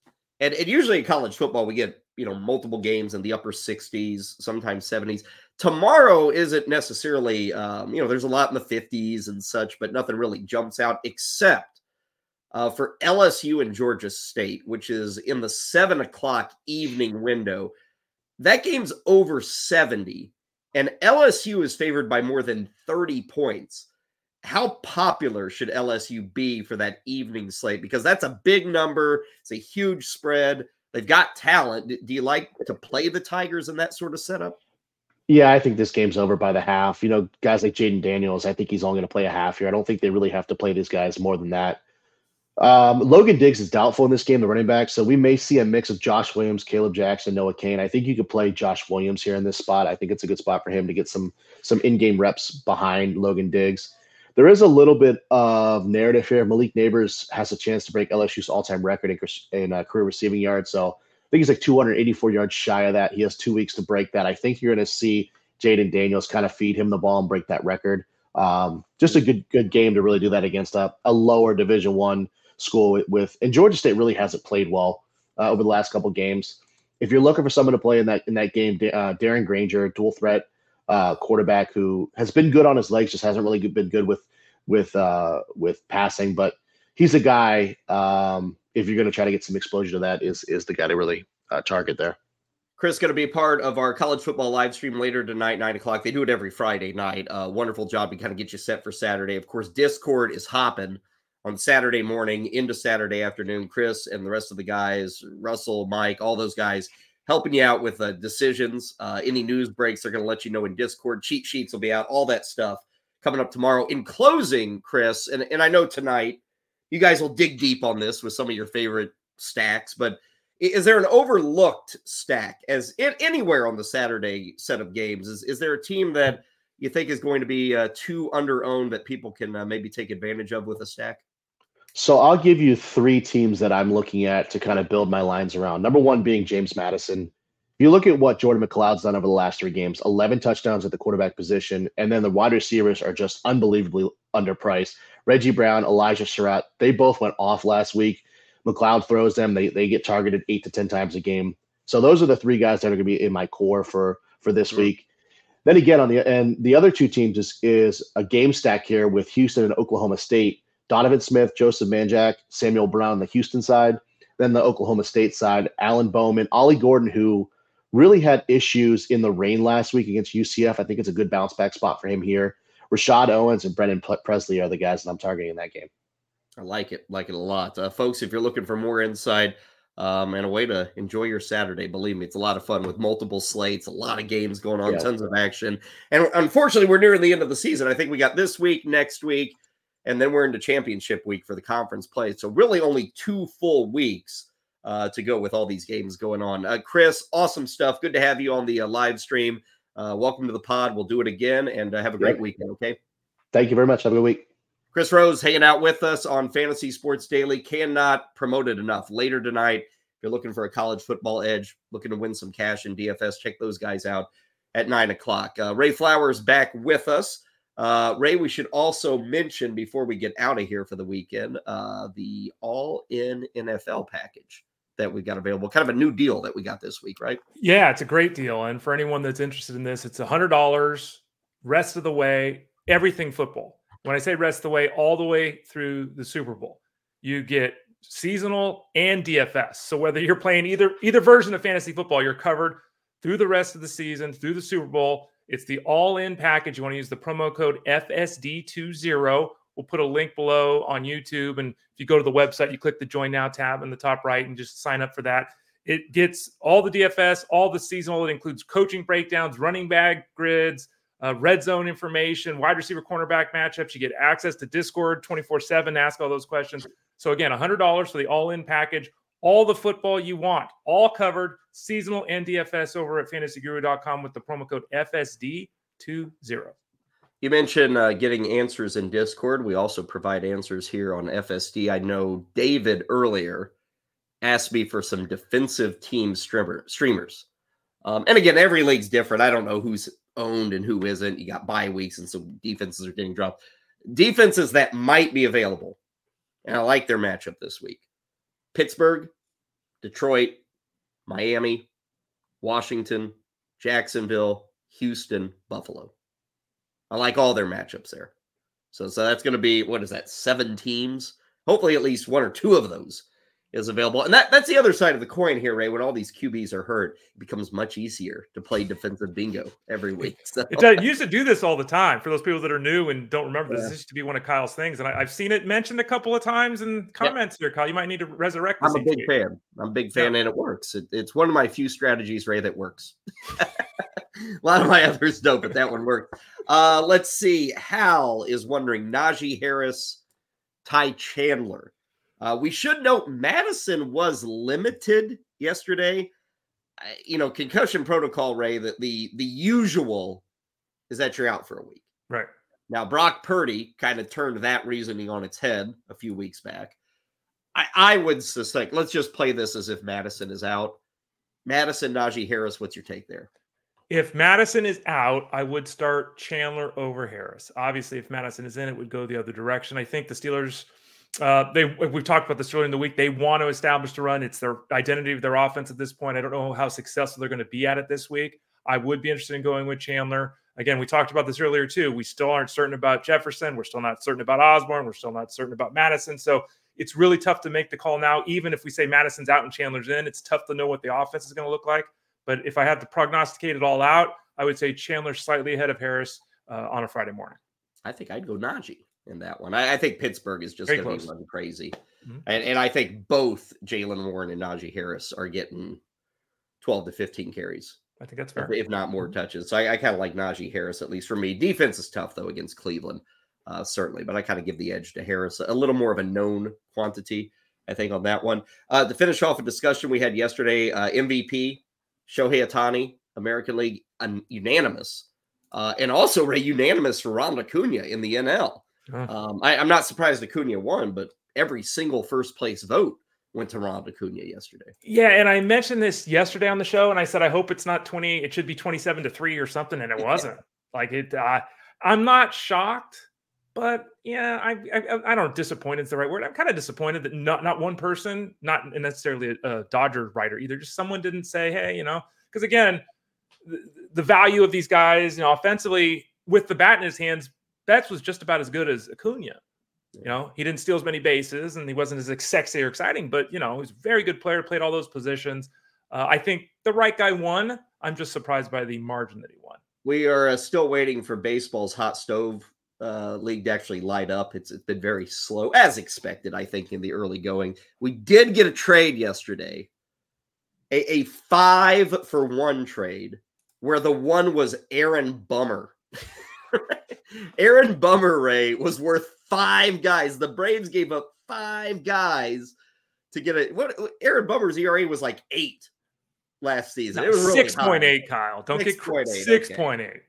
and, and usually in college football we get you know multiple games in the upper 60s, sometimes 70s. Tomorrow isn't necessarily um, you know there's a lot in the 50s and such, but nothing really jumps out except uh, for LSU and Georgia State, which is in the seven o'clock evening window. That game's over 70, and LSU is favored by more than 30 points. How popular should LSU be for that evening slate? Because that's a big number, it's a huge spread. They've got talent. Do you like to play the Tigers in that sort of setup? Yeah, I think this game's over by the half. You know, guys like Jayden Daniels, I think he's only going to play a half here. I don't think they really have to play these guys more than that. Um, Logan Diggs is doubtful in this game, the running back. So we may see a mix of Josh Williams, Kaleb Jackson, Noah Cain. I think you could play Josh Williams here in this spot. I think it's a good spot for him to get some some in-game reps behind Logan Diggs. There is a little bit of narrative here. Malik Nabers has a chance to break LSU's all-time record in, in uh, career receiving yards. So I think he's like 284 yards shy of that. He has two weeks to break that. I think you're going to see Jayden Daniels kind of feed him the ball and break that record. Um, just a good good game to really do that against a, a lower Division One school with, with, and Georgia State really hasn't played well uh, over the last couple games. If you're looking for someone to play in that in that game, uh, Darren Grainger, dual threat uh, quarterback who has been good on his legs, just hasn't really been good with with uh, with passing. But he's a guy. Um, if you're going to try to get some exposure to that, is is the guy to really uh, target there. Chris going to be part of our college football live stream later tonight, nine o'clock. They do it every Friday night. Uh, wonderful job to kind of get you set for Saturday. Of course, Discord is hopping on Saturday morning into Saturday afternoon. Chris and the rest of the guys, Russell, Mike, all those guys helping you out with uh, decisions. Uh, any news breaks, they're going to let you know in Discord. Cheat sheets will be out, all that stuff coming up tomorrow. In closing, Chris, and, and I know tonight you guys will dig deep on this with some of your favorite stacks, but is there an overlooked stack as in, anywhere on the Saturday set of games? Is, is there a team that you think is going to be uh, too under owned that people can uh, maybe take advantage of with a stack? So I'll give you three teams that I'm looking at to kind of build my lines around. Number one being James Madison. If you look at what Jordan McCloud's done over the last three games, 11 touchdowns at the quarterback position, and then the wide receivers are just unbelievably underpriced. Reggie Brown, Elijah Sarratt, they both went off last week. McCloud throws them; they they get targeted eight to ten times a game. So those are the three guys that are going to be in my core for for this mm-hmm. week. Then again, on the and the other two teams is, is a game stack here with Houston and Oklahoma State. Donovan Smith, Joseph Manjack, Samuel Brown, the Houston side. Then the Oklahoma State side, Alan Bowman, Ollie Gordon, who really had issues in the rain last week against UCF. I think it's a good bounce back spot for him here. Rashad Owens and Brennan Presley are the guys that I'm targeting in that game. I like it, like it a lot, uh, folks. If you're looking for more insight um, and a way to enjoy your Saturday, believe me, it's a lot of fun with multiple slates, a lot of games going on, yeah. tons of action. And unfortunately, we're nearing the end of the season. I think we got this week, next week, and then we're into championship week for the conference play. So really, only two full weeks uh, to go with all these games going on. Uh, Chris, awesome stuff. Good to have you on the uh, live stream. Uh, welcome to the pod. We'll do it again and uh, have a great weekend. Okay. Thank you very much. Have a good week. Chris Rose hanging out with us on Fantasy Sports Daily. Cannot promote it enough. Later tonight, if you're looking for a college football edge, looking to win some cash in DFS, check those guys out at nine o'clock. Uh, Ray Flowers back with us. Uh, Ray, we should also mention before we get out of here for the weekend uh, the all in NFL package that we got available. Kind of a new deal that we got this week, right? Yeah, it's a great deal. And for anyone that's interested in this, it's a $100 rest of the way, everything football. When I say rest of the way, all the way through the Super Bowl, you get seasonal and DFS. So whether you're playing either either version of fantasy football, you're covered through the rest of the season, through the Super Bowl. It's the all-in package. You want to use the promo code FSD20. We'll put a link below on YouTube. And if you go to the website, you click the join now tab in the top right and just sign up for that. It gets all the DFS, all the seasonal. It includes coaching breakdowns, running back grids, uh, red zone information, wide receiver cornerback matchups. You get access to Discord 24 7 ask all those questions. So, again, $100 for the all in package, all the football you want, all covered, seasonal and DFS over at fantasyguru.com with the promo code FSD20. You mentioned uh, getting answers in Discord. We also provide answers here on FSD. I know David earlier asked me for some defensive team streamer, streamers. Um, and again, every league's different. I don't know who's owned and who isn't. You got bye weeks, and so defenses are getting dropped. Defenses that might be available, and I like their matchup this week Pittsburgh, Detroit, Miami, Washington, Jacksonville, Houston, Buffalo. I like all their matchups there. So, so that's going to be what is that? Seven teams. Hopefully, at least one or two of those is available. And that, that's the other side of the coin here, Ray. When all these QBs are hurt, it becomes much easier to play defensive bingo every week. *laughs* So. It does, used to do this all the time for those people that are new and don't remember this. Yeah. This used to be one of Kyle's things. And I, have seen it mentioned a couple of times in comments here, Kyle. You might need to resurrect I'm a big fan. I'm a big fan, yeah. and it works. It, it's one of my few strategies, Ray, that works. *laughs* a lot of my others don't, but that one worked. Uh, let's see. Hal is wondering Najee Harris, Ty Chandler uh, we should note Madison was limited yesterday. Uh, you know, concussion protocol, Ray. That the the usual is that you're out for a week. Right. Now, Brock Purdy kind of turned that reasoning on its head a few weeks back. I, I would suspect, let's just play this as if Madison is out. Madison, Najee Harris, what's your take there? If Madison is out, I would start Chandler over Harris. Obviously, if Madison is in, it would go the other direction. I think the Steelers uh, they we've talked about this earlier in the week. They want to establish the run. It's their identity of their offense at this point. I don't know how successful they're going to be at it this week. I would be interested in going with Chandler. Again, we talked about this earlier too. We still aren't certain about Jefferson. We're still not certain about Osborne. We're still not certain about Madison. So it's really tough to make the call now. Even if we say Madison's out and Chandler's in, it's tough to know what the offense is going to look like. But if I had to prognosticate it all out, I would say Chandler slightly ahead of Harris uh, on a Friday morning. I think I'd go Najee in that one. I, I think Pittsburgh is just going to be crazy, mm-hmm. and and I think both Jaylen Warren and Najee Harris are getting twelve to fifteen carries. I think that's fair, if, if not more mm-hmm. touches. So I, I kind of like Najee Harris at least for me. Defense is tough though against Cleveland, uh, certainly, but I kind of give the edge to Harris. A little more of a known quantity, I think, on that one. Uh, to finish off a discussion we had yesterday, uh, MVP Shohei Ohtani, American League, un- unanimous. Uh, and also a unanimous for Ronald Acuna in the NL. Um, I, am not surprised Acuna won, but every single first place vote went to Ronald Acuna yesterday. Yeah, and I mentioned this yesterday on the show, and I said I hope it's not 20. It should be 27 to three or something, and it *laughs* wasn't. like it, uh, I'm not shocked, but yeah, I, I I don't disappointed is the right word. I'm kind of disappointed that not not one person, not necessarily a, a Dodger writer either, just someone didn't say, hey, you know, because again, the, the value of these guys, you know, offensively with the bat in his hands Betts was just about as good as Acuna. You know, he didn't steal as many bases and he wasn't as sexy or exciting, but you know, he was a very good player, played all those positions. Uh, I think the right guy won. I'm just surprised by the margin that he won. We are uh, still waiting for baseball's hot stove uh, league to actually light up. It's, it's been very slow, as expected, I think, in the early going. We did get a trade yesterday, a, a five for one trade, where the one was Aaron Bummer. *laughs* *laughs* Aaron Bummer Ray was worth five guys. The Braves gave up five guys to get it. What Aaron Bummer's ERA was like eight. last season. No, it was really six point eight, Kyle. Don't get 6.8, six point eight.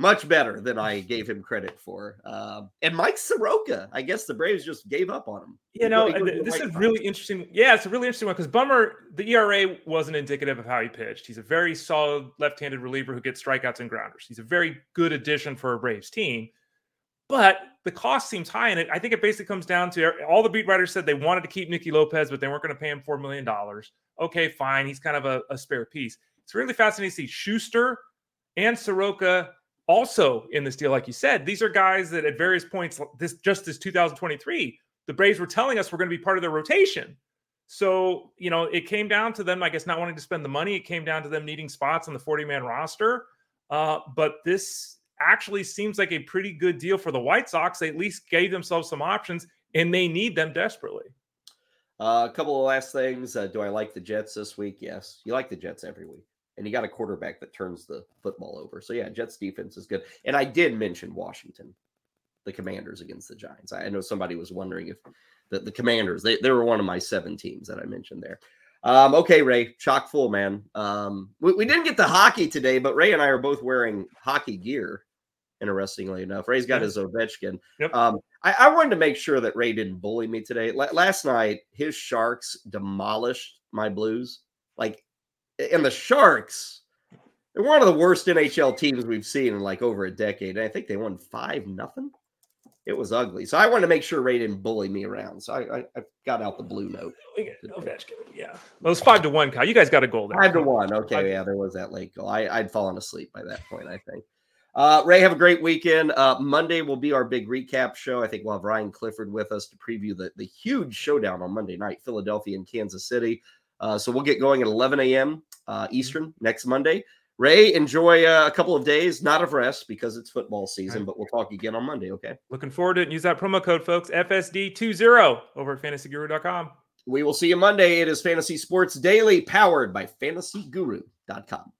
Much better than I gave him credit for. Um, and Mike Soroka, I guess the Braves just gave up on him. You know, this is really interesting. Yeah, it's a really interesting one because Bummer, the ERA wasn't indicative of how he pitched. He's a very solid left-handed reliever who gets strikeouts and grounders. He's a very good addition for a Braves team, but the cost seems high, and it, I think it basically comes down to all the beat writers said they wanted to keep Nicky Lopez, but they weren't going to pay him four million dollars. Okay, fine, he's kind of a, a spare piece. It's really fascinating to see Shuster and Soroka also in this deal, like you said, these are guys that at various points, this just this 2023, the Braves were telling us we're going to be part of their rotation. So, you know, it came down to them, I guess, not wanting to spend the money. It came down to them needing spots on the 40 man roster. Uh, but this actually seems like a pretty good deal for the White Sox. They at least gave themselves some options and they need them desperately. Uh, a couple of last things. Uh, do I like the Jets this week? Yes. You like the Jets every week and you got a quarterback that turns the football over. So yeah, Jets defense is good. And I did mention Washington, the Commanders against the Giants. I know somebody was wondering if the, the Commanders they, they were one of my seven teams that I mentioned there. Um, okay, Ray, chock full, man. Um, we, we didn't get the hockey today, but Ray and I are both wearing hockey gear. Interestingly enough, Ray's got his Ovechkin. Yep. Um, I, I, wanted to make sure that Ray didn't bully me today. L- last night, his Sharks demolished my Blues. Like and the Sharks, they're one of the worst NHL teams we've seen in like over a decade. And I think they won five nothing. It was ugly. So I wanted to make sure Ray didn't bully me around. So I, I, I got out the blue note. Yeah. Well, it was five to one, Kyle. You guys got a goal there. Five to one. Okay. Five. Yeah, there was that late goal. I, I'd fallen asleep by that point, I think. Uh, Ray, have a great weekend. Uh, Monday will be our big recap show. I think we'll have Ryan Clifford with us to preview the, the huge showdown on Monday night, Philadelphia and Kansas City. Uh, so we'll get going at 11 a.m. Uh. Eastern next Monday. Ray, enjoy uh, a couple of days, not of rest because it's football season, but we'll talk again on Monday. Okay. Looking forward to it. Use that promo code, folks. FSD20 over at fantasyguru.com. We will see you Monday. It is Fantasy Sports Daily, powered by fantasyguru.com.